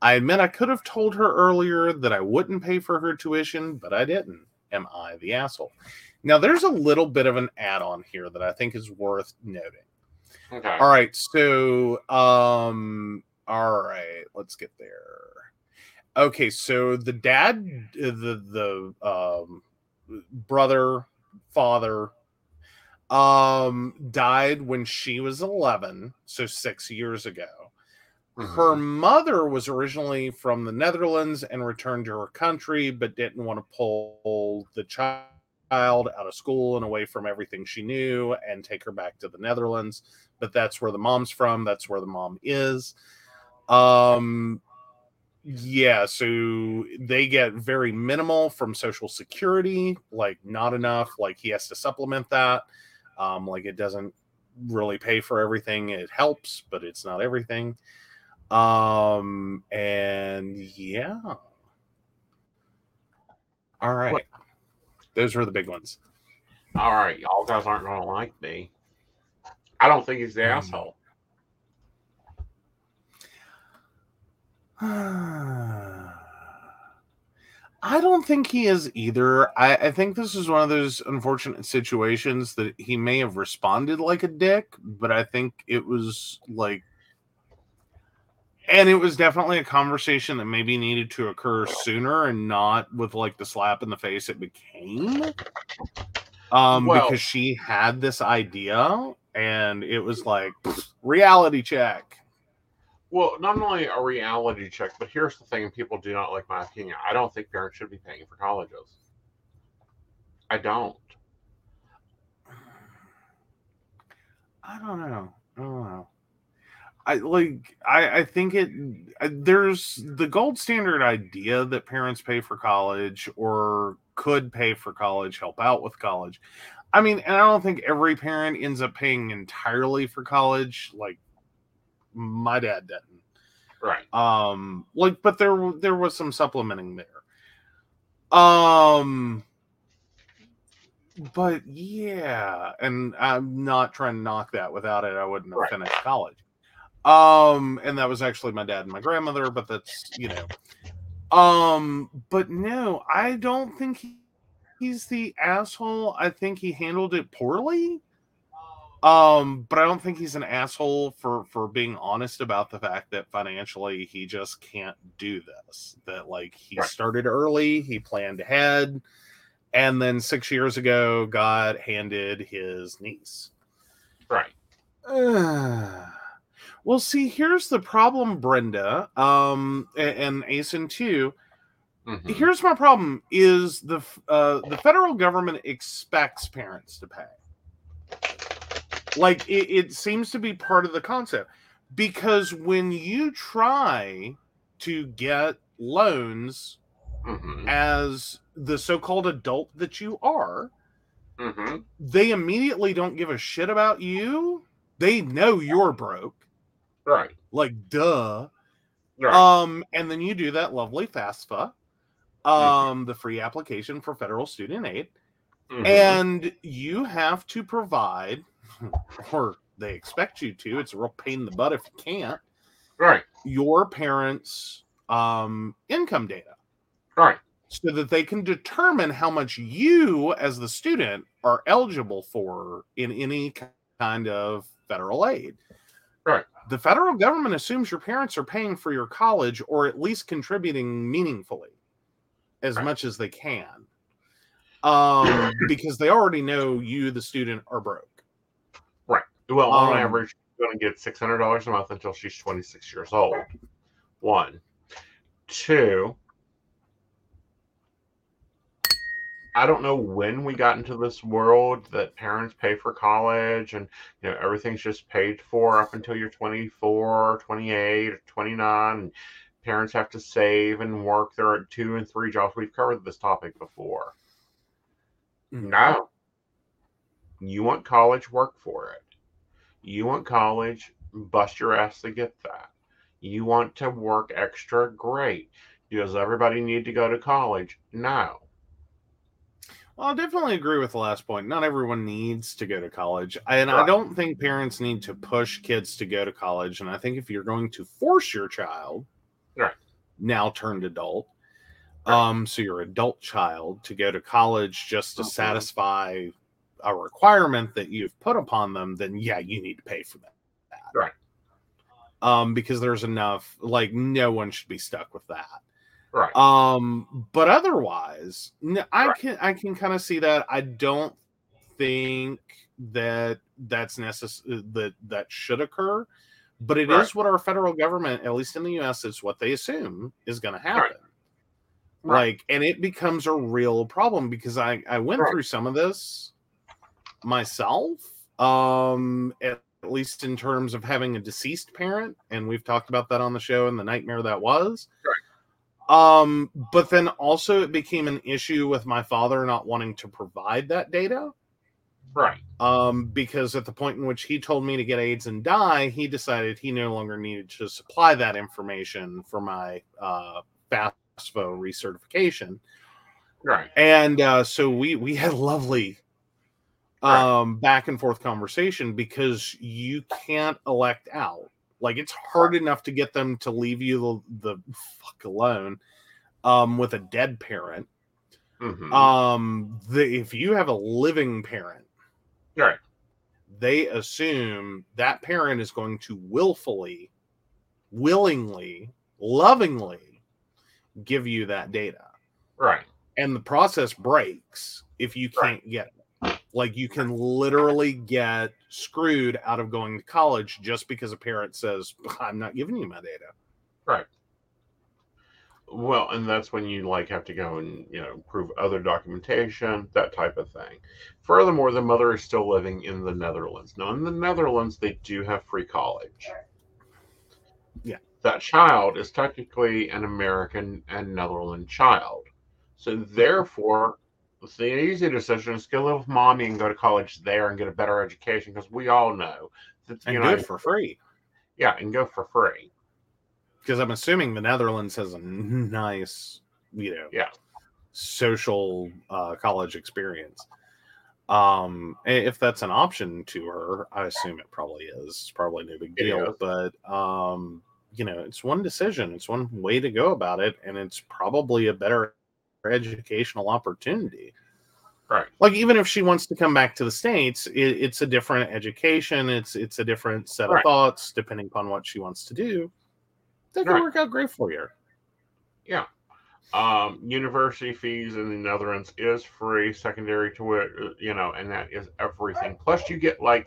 I admit I could have told her earlier that I wouldn't pay for her tuition, but I didn't. Am I the asshole? Now, there's a little bit of an add on here that I think is worth noting. Okay. All right. So, um, all right, let's get there. Okay. So the dad, the, the, um, brother, father, um, died when she was 11. So six years ago. Her mother was originally from the Netherlands and returned to her country, but didn't want to pull the child out of school and away from everything she knew and take her back to the Netherlands. But that's where the mom's from. That's where the mom is. Um, yeah, so they get very minimal from Social Security, like not enough. Like he has to supplement that. Um, like it doesn't really pay for everything. It helps, but it's not everything. Um, and yeah. All right. Those were the big ones. All right, y'all guys aren't going to like me. I don't think he's the Hmm. asshole. (sighs) I don't think he is either. I, I think this is one of those unfortunate situations that he may have responded like a dick, but I think it was like, and it was definitely a conversation that maybe needed to occur sooner and not with like the slap in the face it became. Um, Well- because she had this idea and it was like reality check. Well, not only a reality check, but here's the thing, people do not like my opinion. I don't think parents should be paying for colleges. I don't. I don't know. I don't know. I like. I I think it. I- There's the gold standard idea that parents pay for college or could pay for college, help out with college. I mean, and I don't think every parent ends up paying entirely for college. Like my dad didn't. Right. Um, like, but there there was some supplementing there. Um, but yeah, and I'm not trying to knock that. Without it, I wouldn't have Right. finished college. Um, and that was actually my dad and my grandmother, but that's you know. Um, but no, I don't think he, he's the asshole. I think he handled it poorly. Um, but I don't think he's an asshole for for being honest about the fact that financially he just can't do this. That like he Right. started early, he planned ahead, and then six years ago got handed his niece. Right. (sighs) (sighs) (sighs) well, see, here's the problem, Brenda, um, a- and Aeson too. Mhm. Here's my problem: is the uh, the federal government expects parents to pay? Like it, it seems to be part of the concept because when you try to get loans Mhm. as the so-called adult that you are, Mhm. they immediately don't give a shit about you. They know you're broke. Right. Like duh. Right. Um, and then you do that lovely FAFSA, Mm-hmm. um, the free application for federal student aid, Mhm. and you have to provide, (laughs) or they expect you to. It's a real pain in the butt if you can't. right. Your parents' um, income data, Right. so that they can determine how much you, as the student, are eligible for in any kind of federal aid. Right. The federal government assumes your parents are paying for your college or at least contributing meaningfully as Right. much as they can. Um, (clears throat) because they already know you, the student, are broke. Right. Well, on Um, average, she's going to get six hundred dollars a month until she's twenty six years old. One, two. I don't know when we got into this world that parents pay for college and you know everything's just paid for up until you're 24, 28, or 29 and parents have to save and work their two and three jobs. We've covered this topic before. Mm. No. You want college, work for it. You want college, bust your ass to get that. You want to work extra, great. Does everybody need to go to college? No. Well, I definitely agree with the last point. Not everyone needs to go to college. And I don't think parents need to push kids to go to college. And I think if you're going to force your child, Right. now turned adult, Right. um, so your adult child to go to college just to Mhm. satisfy a requirement that you've put upon them, then yeah, you need to pay for that. Right. Um, because there's enough, like, no one should be stuck with that. Right. Um, but otherwise, I Right. can I can kind of see that. I don't think that that's necessary that that should occur, but it is Right. what our federal government, at least in the U.S., is what they assume is going to happen. Right. Like, and it becomes a real problem because I I went through some of this myself. Um, at at least in terms of having a deceased parent, and we've talked about that on the show and the nightmare that was. Um, but then also it became an issue with my father not wanting to provide that data. Right. Um, because at the point in which he told me to get AIDS and die, he decided he no longer needed to supply that information for my uh FAFSA recertification. Right. And uh, so we we had lovely um back and forth conversation because you can't elect out. Like it's hard enough to get them to leave you the, the fuck alone um with a dead parent. Mhm. Um the if you have a living parent, right. they assume that parent is going to willfully, willingly, lovingly give you that data. Right. and the process breaks if you can't get it. Like you can literally get screwed out of going to college just because a parent says, "I'm not giving you my data." Right. Well, and that's when you like have to go and you know prove other documentation, that type of thing. Furthermore, the mother is still living in the Netherlands. Now, in the Netherlands, they do have free college. Yeah. That child is technically an American and Netherlands child. So therefore, it's the easy decision is go live with mommy and go to college there and get a better education because we all know that And you do know, it for free. yeah, and go for free. Because I'm assuming the Netherlands has a nice, you know, Yeah. social uh, college experience. Um, if that's an option to her, I assume it probably is. It's probably no big deal. But um, you know, it's one decision. It's one way to go about it, and it's probably a better educational opportunity. Right. Like even if she wants to come back to the states, it, it's a different education. It's it's a different set of thoughts depending upon what she wants to do. That could Right. work out great for you. Yeah. Um, university fees in the Netherlands is free, secondary to it, you know, and that is everything. Plus, you get like,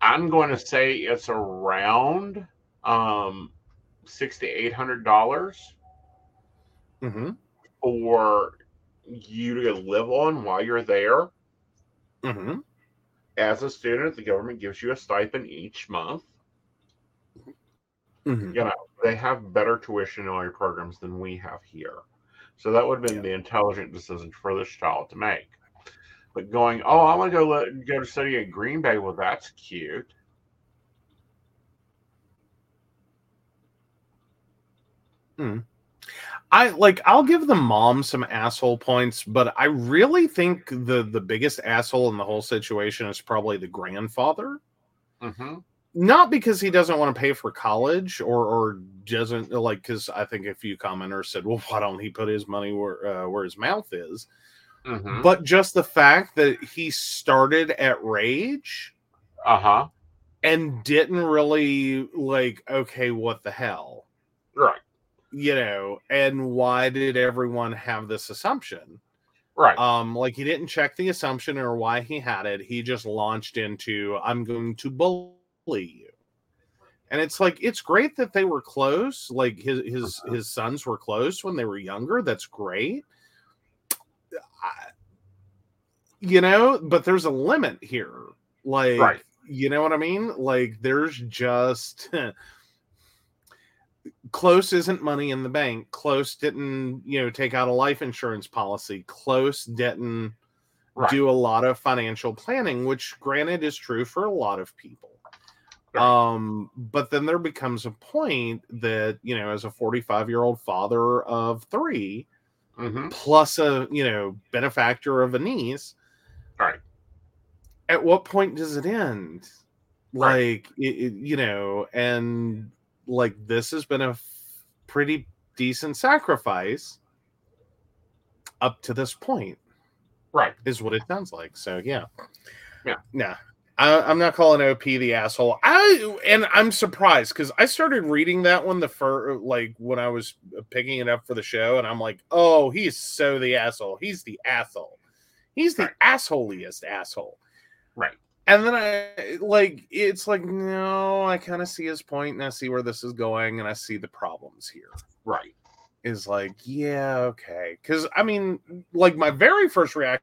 I'm going to say it's around um, six to eight hundred dollars Mm-hmm. For you to live on while you're there. Mm-hmm. As a student, the government gives you a stipend each month. Mm-hmm. you know, they have better tuition only programs than we have here. So that would have been the intelligent decision for this child to make. But going, oh, I want to go let, go to study at Green Bay. Well, that's cute. I like I'll give the mom some asshole points, but I really think the the biggest asshole in the whole situation is probably the grandfather. Mm-hmm. Not because he doesn't want to pay for college or or doesn't like because I think a few commenters said, well, why don't he put his money where uh, where his mouth is? Mm-hmm. But just the fact that he started at Rage Uh huh. and didn't really like, okay, what the hell? Right. You know and why did everyone have this assumption Right. um like he didn't check the assumption or why he had it he just launched into i'm going to bully you and it's like it's great that they were close like his his his sons were close when they were younger that's great I- you know, but there's a limit here. Like, Right. you know what I mean? Like, there's just (laughs) close isn't money in the bank. Close didn't, you know, take out a life insurance policy. Close didn't Right. do a lot of financial planning, which granted is true for a lot of people. Right. Um, but then there becomes a point that, you know, as a 45 year old father of three, hmm plus a you know benefactor of a niece Right. at what point does it end Right. like it, it- you know and like this has been a f- pretty decent sacrifice up to this point Right. is what it sounds like so yeah Yeah. nah I, i'm not calling op the asshole i and i'm surprised because i started reading that one the first like when i was picking it up for the show and i'm like oh he's so the asshole he's the asshole he's the Right. assholiest asshole Right. And then I like it's like no, I kind of see his point and I see where this is going and I see the problems here. Right. Is like, yeah, okay. Cause I mean, like my very first reaction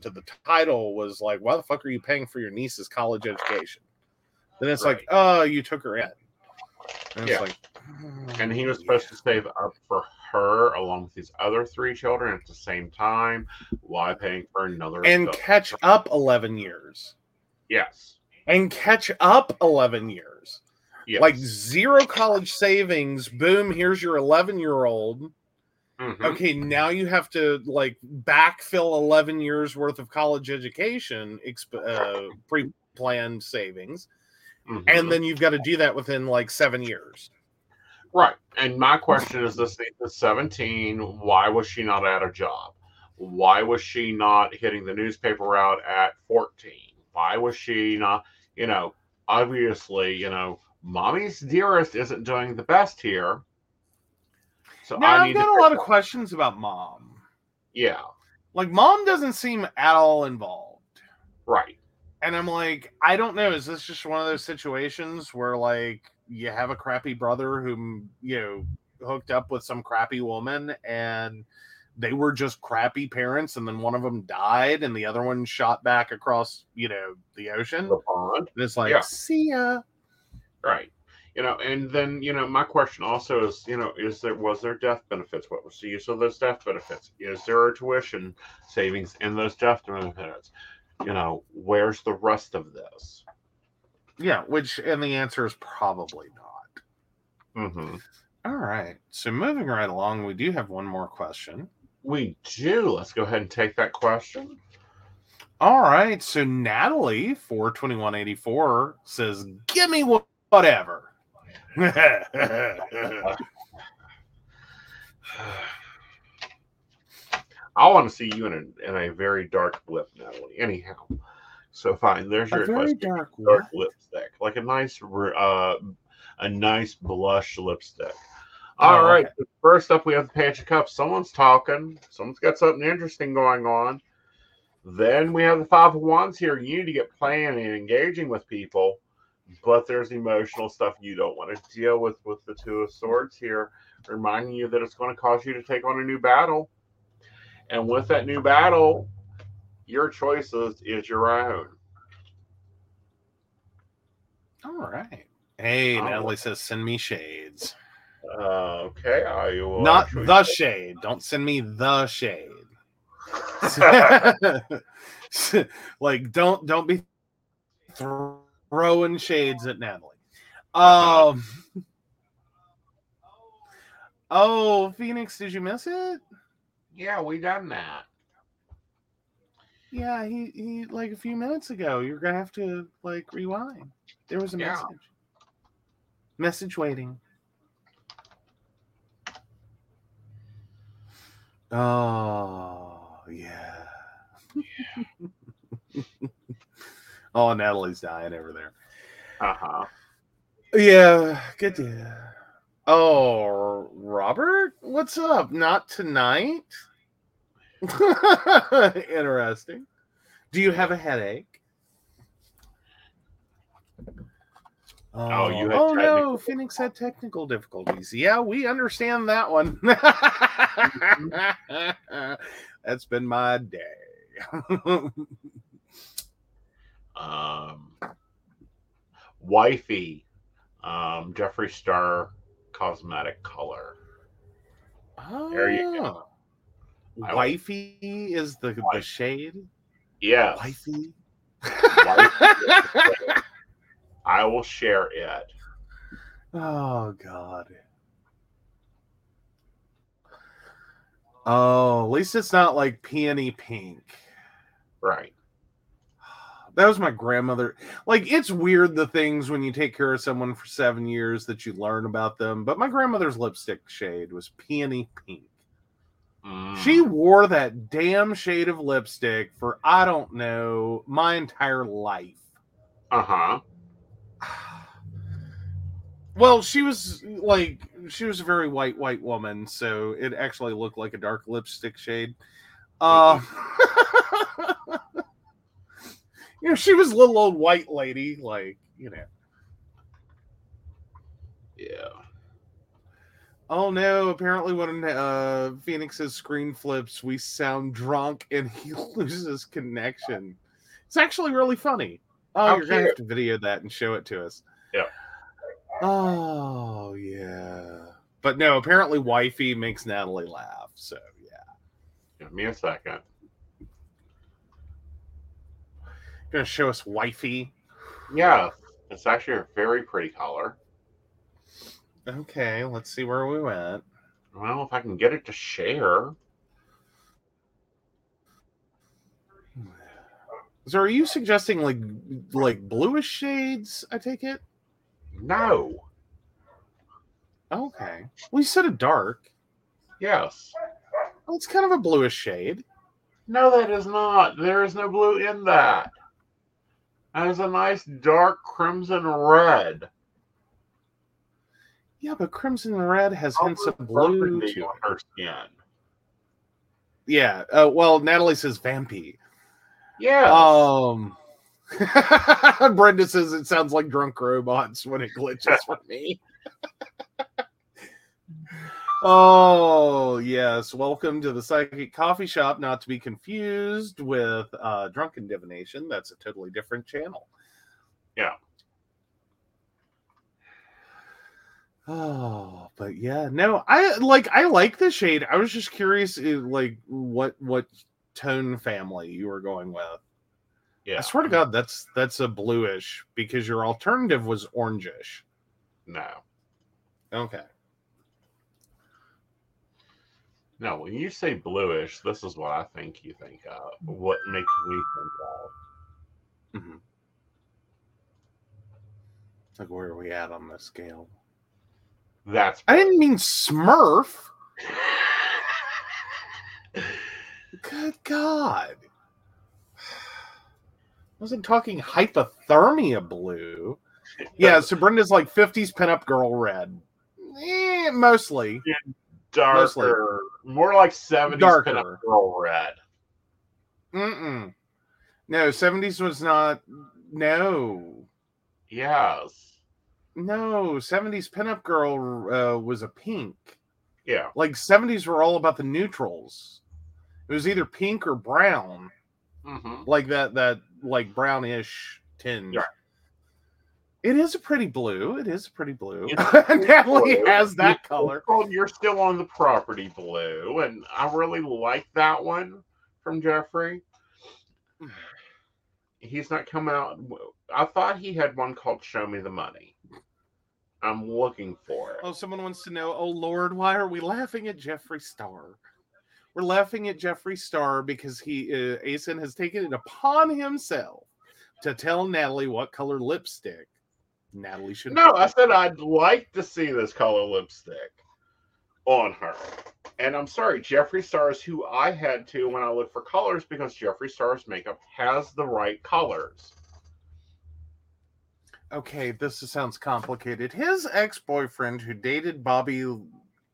to the title was like, why the fuck are you paying for your niece's college education? Then it's like, oh, you took her in. And it's Yeah. like And he was "Mm, supposed yeah." to save up for her along with his other three children at the same time. Why paying for another and adult? catch up 11 years Yes. and catch up 11 years. Yes. Like zero college savings. Boom, here's your 11 year old. Mhm. okay now you have to like backfill 11 years worth of college education exp- uh, pre-planned savings Mhm. and then you've got to do that within like seven years Right. And my question is this is 17. Why was she not at a job? Why was she not hitting the newspaper route at 14? Why was she not, you know, obviously, you know, mommy's dearest isn't doing the best here. So now I i've need got a lot of questions about mom Yeah. like mom doesn't seem at all involved Right. and i'm like i don't know is this just one of those situations where like you have a crappy brother who you know hooked up with some crappy woman and they were just crappy parents and then one of them died and the other one shot back across you know the ocean The pond. and it's like Yeah. see ya Right. You know, and then you know, my question also is, you know, is there was there death benefits? What was the use of those death benefits? Is there a tuition savings in those death benefits? You know, where's the rest of this? yeah which and the answer is probably not Mm-hmm. all right so moving right along we do have one more question We do. Let's go ahead and take that question. all right so natalie 42184 says give me whatever (sighs) I want to see you in a in a very dark lip, Natalie. Anyhow, so fine. There's your a very request. dark dark lipstick, like a nice, uh, a nice blush lipstick. All Oh, right. okay. First up, we have the Page of Cups. Someone's talking. Someone's got something interesting going on. Then we have the Five of Wands here. You need to get playing and engaging with people, but there's emotional stuff you don't want to deal with with the Two of Swords here, reminding you that it's going to cause you to take on a new battle. And with that new battle, your choices is your own. all right hey natalie says send me shades Uh, okay, I will not actually- the shade don't send me the shade (laughs) (laughs) like don't don't be throwing shades at Natalie. Um Oh, Phoenix, did you miss it? yeah, we done that. Yeah, he he like a few minutes ago. You're gonna have to like rewind. There was a Yeah. message. Message waiting. Oh yeah. (laughs) (laughs) oh, Natalie's dying over there. Uh huh. Yeah, good deal. Oh, Robert, what's up? Not tonight. (laughs) Interesting. Do you have a headache? Oh, you had oh no, Phoenix had technical difficulties. Yeah, we understand that one. (laughs) That's been my day. (laughs) Um, wifey, um, Jeffree Star cosmetic color. There you go. Oh. I- Wifey is the, the shade. Yes, Wifey. (laughs) I will share it. oh God. Oh, at least it's not like peony pink. Right. That was my grandmother. Like, it's weird the things when you take care of someone for seven years that you learn about them. But my grandmother's lipstick shade was peony pink. Mm. She wore that damn shade of lipstick for, I don't know, my entire life. Uh huh. Well, she was like, she was a very white, white woman. So it actually looked like a dark lipstick shade. Uh, (laughs) you know, she was a little old white lady, like, you know. Yeah. Oh no, apparently when uh Phoenix's screen flips, we sound drunk and (laughs) he loses connection. It's actually really funny. Oh, How you're gonna have to video that and show it to us. Yeah. Oh yeah. But no, apparently wifey makes Natalie laugh. So yeah. Give me a second. Gonna show us wifey. Yeah, it's actually a very pretty color. Okay, let's see where we went. Well, if I can get it to share. So are you suggesting like like bluish shades, I take it? No. Okay. Well you said a dark. Yes. Well, it's kind of a bluish shade. No, that is not. There is no blue in that. That is a nice dark crimson red. Yeah, but crimson red has hints of blue to her skin. Yeah. Uh, well, Natalie says vampy. Yeah. Um, (laughs) Brenda says it sounds like drunk robots when it glitches for me. (laughs) oh yes, welcome to the Psychic Coffee Shop. Not to be confused with uh, Drunken Divination. That's a totally different channel. Yeah. Oh, but yeah, no, I like I like the shade. I was just curious, eh, like what what tone family you were going with. yeah. I swear to God, that's that's a bluish because your alternative was orangish. No. Okay. No, when you say bluish, this is what I think you think of. What makes me think of. Mm-hmm. Like where are we at on the scale? That's I didn't mean Smurf. (laughs) Good God. I (sighs) wasn't talking hypothermia blue. Yeah, (laughs) so Brenda's like 50s pinup girl red. Eh, mostly. darker, more like 70s Darker. pinup girl red. Mm-mm. No, 70s was not. No. Yes. No, 70s pinup girl uh, was a pink. Yeah. Like 70s were all about the neutrals. It was either pink or brown, hmm like that that like brownish tinge. Yeah. It is a pretty blue. It is a pretty blue. It's (laughs) Natalie blue. has that You're color. You're still on the property blue, and I really like that one from Jeffree. He's not come out. I thought he had one called "Show Me the Money." I'm looking for it. Oh, someone wants to know. Oh Lord, why are we laughing at Jeffree Star? We're laughing at Jeffree Star because he, uh, Aeson, has taken it upon himself to tell Natalie what color lipstick Natalie should. No, wear. I said I'd like to see this color lipstick on her. And I'm sorry, Jeffree Star is who I had to when I look for colors because Jeffree Star's makeup has the right colors. Okay, this sounds complicated. His ex-boyfriend, who dated Bobby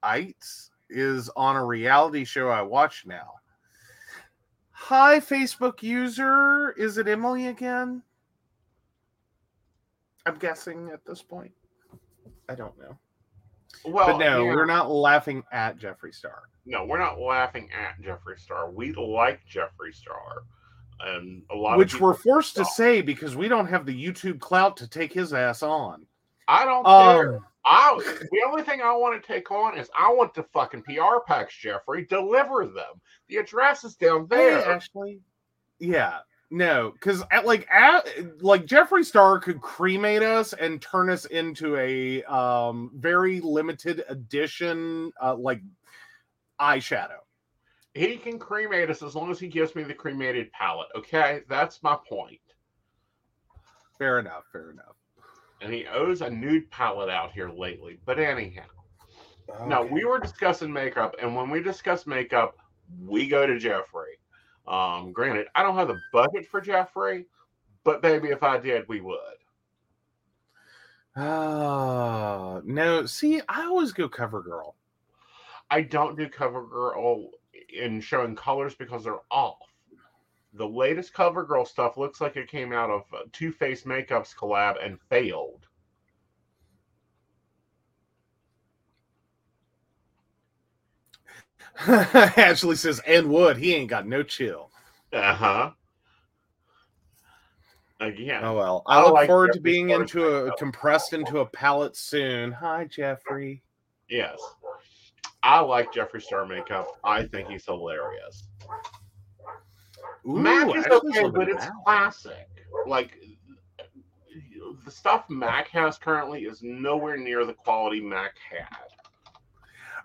Eitz, is on a reality show I watch now. Hi, Facebook user. Is it Emily again? I'm guessing at this point. I don't know. Well, but no, yeah. we're not laughing at Jeffree Star. No, we're not laughing at Jeffree Star. We like Jeffree Star, and a lot Which we're forced to say because we don't have the YouTube clout to take his ass on. I don't um, care. I the only thing I want to take on is I want the fucking PR packs, Jeffree. Deliver them. The address is down Hey, there. Ashley. Yeah, no, because like at, like Jeffree Star could cremate us and turn us into a um very limited edition uh like eyeshadow. He can cremate us as long as he gives me the cremated palette. Okay, that's my point. Fair enough. Fair enough. And he owes a nude palette out here lately. But anyhow, now we were discussing makeup, and when we discuss makeup, we go to Jeffree. Um, granted, I don't have the budget for Jeffree, but baby, if I did, we would. Ah, no. See, I always go cover girl. I don't do CoverGirl in showing colors because they're off. The latest CoverGirl stuff looks like it came out of uh, Too Faced Makeup's collab and failed. (laughs) Ashley says, and wood, he ain't got no chill. Uh huh. Again, Oh well. I I look like forward to being into a compressed into a palette soon. Hi, Jeffree. yes. I like Jeffree Star makeup. I think he's hilarious. Ooh, Mac is Ashley's okay, but it's out. classic. Like the stuff Mac has currently is nowhere near the quality Mac had.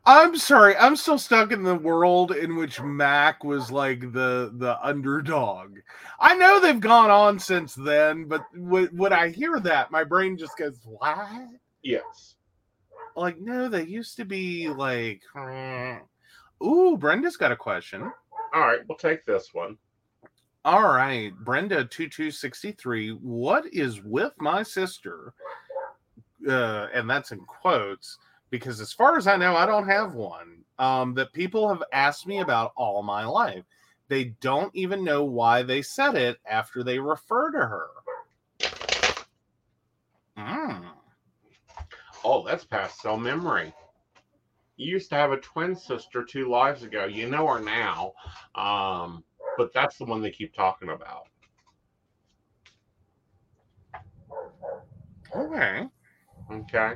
I'm sorry, I'm still stuck in the world in which Mac was like the the underdog. I know they've gone on since then, but when, when I hear that, my brain just goes, "What?" Yes. Like, no, they used to be like. Ooh, Brenda's got a question. All right, we'll take this one. All right, Brenda two two sixty three. What is with my sister? Uh, and that's in quotes because, as far as I know, I don't have one. Um, that people have asked me about all my life. They don't even know why they said it after they refer to her. Mm. Oh, that's past cell memory. You used to have a twin sister two lives ago. You know her now. Um, but that's the one they keep talking about. Okay. Okay.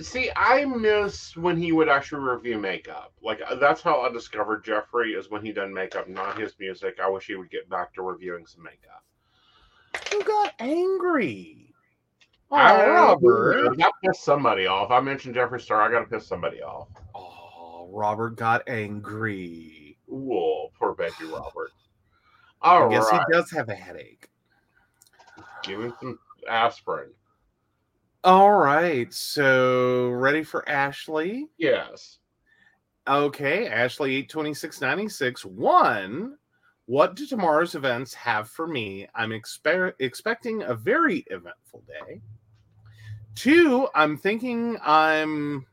See, I miss when he would actually review makeup. Like uh, that's how I discovered Jeffree is when he done makeup, not his music. I wish he would get back to reviewing some makeup. Who got angry? Oh, I. Robert. I pissed somebody off. I mentioned Jeffree Star. I got to piss somebody off. Oh, Robert got angry. Whoa, poor baby (sighs) Robert. I All guess right, he does have a headache. give him some aspirin. All right. So ready for Ashley? Yes. Okay, Ashley 82696. One, what do tomorrow's events have for me? I'm expe- expecting a very eventful day. Two, I'm thinking I'm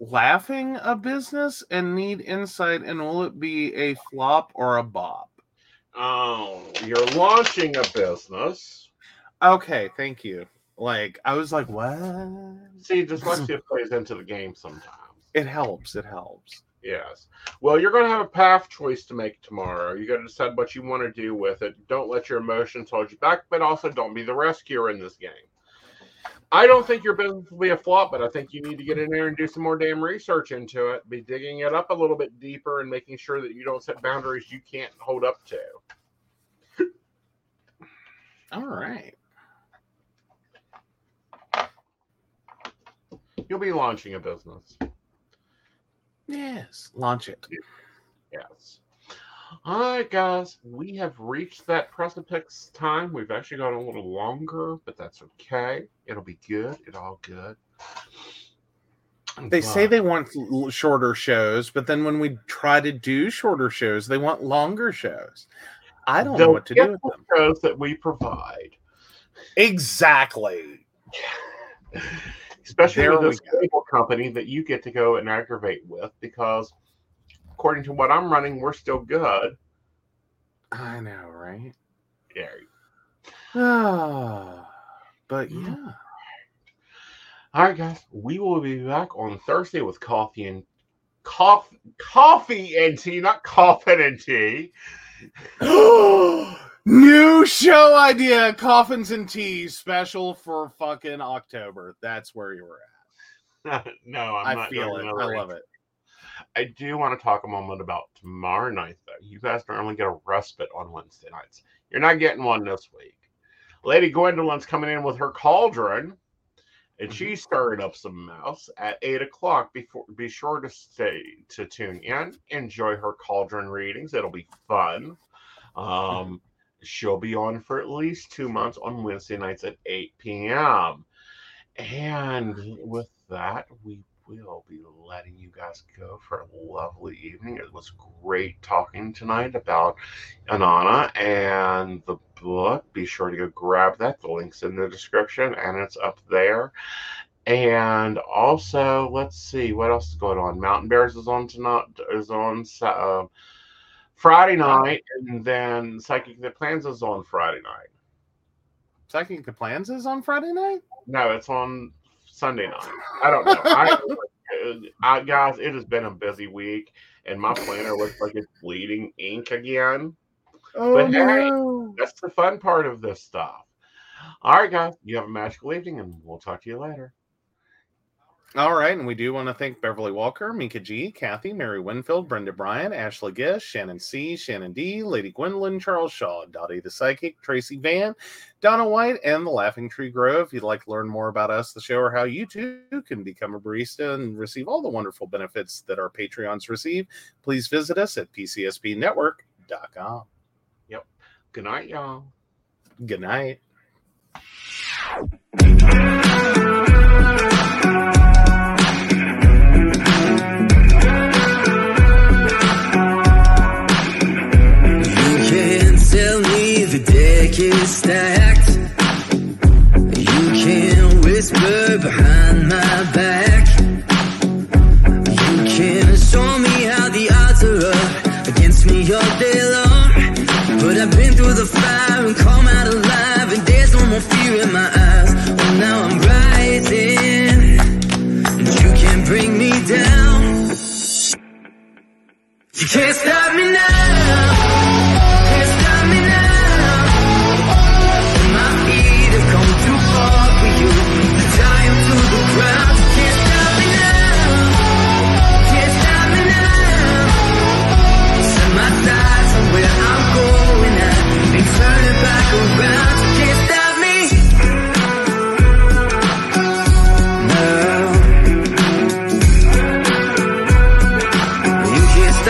laughing a business and need insight, and will it be a flop or a bop? Oh, you're launching a business. Okay, thank you. Like, I was like, what? See, dyslexia plays into the game sometimes. It helps. It helps. Yes. Well, you're going to have a path choice to make tomorrow. You got to decide what you want to do with it. Don't let your emotions hold you back, but also don't be the rescuer in this game. I don't think your business will be a flop, but I think you need to get in there and do some more damn research into it. Be digging it up a little bit deeper and making sure that you don't set boundaries you can't hold up to. All right. You'll be launching a business. Yes. Launch it. Yes. All right, guys, we have reached that precipice time. We've actually gone a little longer, but that's okay. It'll be good. It's all good. They say they want shorter shows, but then when we try to do shorter shows, they want longer shows. I don't know what to do with the them. shows that we provide, Exactly. especially There with this cable company that you get to go and aggravate with, because according to what I'm running, we're still good. I know, right? Yeah. Ah, (sighs) but Mm. yeah. All right, guys, we will be back on Thursday with coffee and coffee, coffee and tea, not coffin and tea. (gasps) New show idea, coffins and tea special for fucking October. That's where you were at. (laughs) no, I'm I not feel it. I love it. I do want to talk a moment about tomorrow night, though. You guys normally get a respite on Wednesday nights. You're not getting one this week. Lady Gwendolyn's coming in with her cauldron, and she's stirring up some mouse at eight o'clock. Before, be sure to stay to tune in. Enjoy her cauldron readings. It'll be fun. Um, she'll be on for at least two months on Wednesday nights at 8 p.m. And with that, we will be letting you guys go for a lovely evening. It was great talking tonight about Inanna and the book. Be sure to go grab that. The link's in the description and it's up there. And also, let's see what else is going on. Mountain Bears is on tonight. Is on uh, Friday night, and then Psychic the Plans is on Friday night. Psychic the Plans is on Friday night? No, it's on Sunday night. I don't know. I, I, guys, it has been a busy week, and my planner looks like it's bleeding ink again. Oh, but hey, that's the fun part of this stuff. All right, guys, you have a magical evening, and we'll talk to you later. All right, and we do want to thank Beverly Walker, Mika G, Kathy, Mary Winfield, Brenda Bryan, Ashley Gish, Shannon C, Shannon D, Lady Gwendolyn, Charles Shaw, Dottie the Psychic, Tracy Vann, Donna White, and the Laughing Tree Grove. If you'd like to learn more about us, the show, or how you too can become a barista and receive all the wonderful benefits that our Patreons receive, please visit us at pcsbnetwork.com. Yep. Good night, y'all. Good night. Stacked. You can whisper behind my back. You can show me how the odds are up against me all day long. But I've been through the fire and come out alive, and there's no more fear in my eyes. Oh, now I'm rising. And you can't bring me down. You can't stop me now.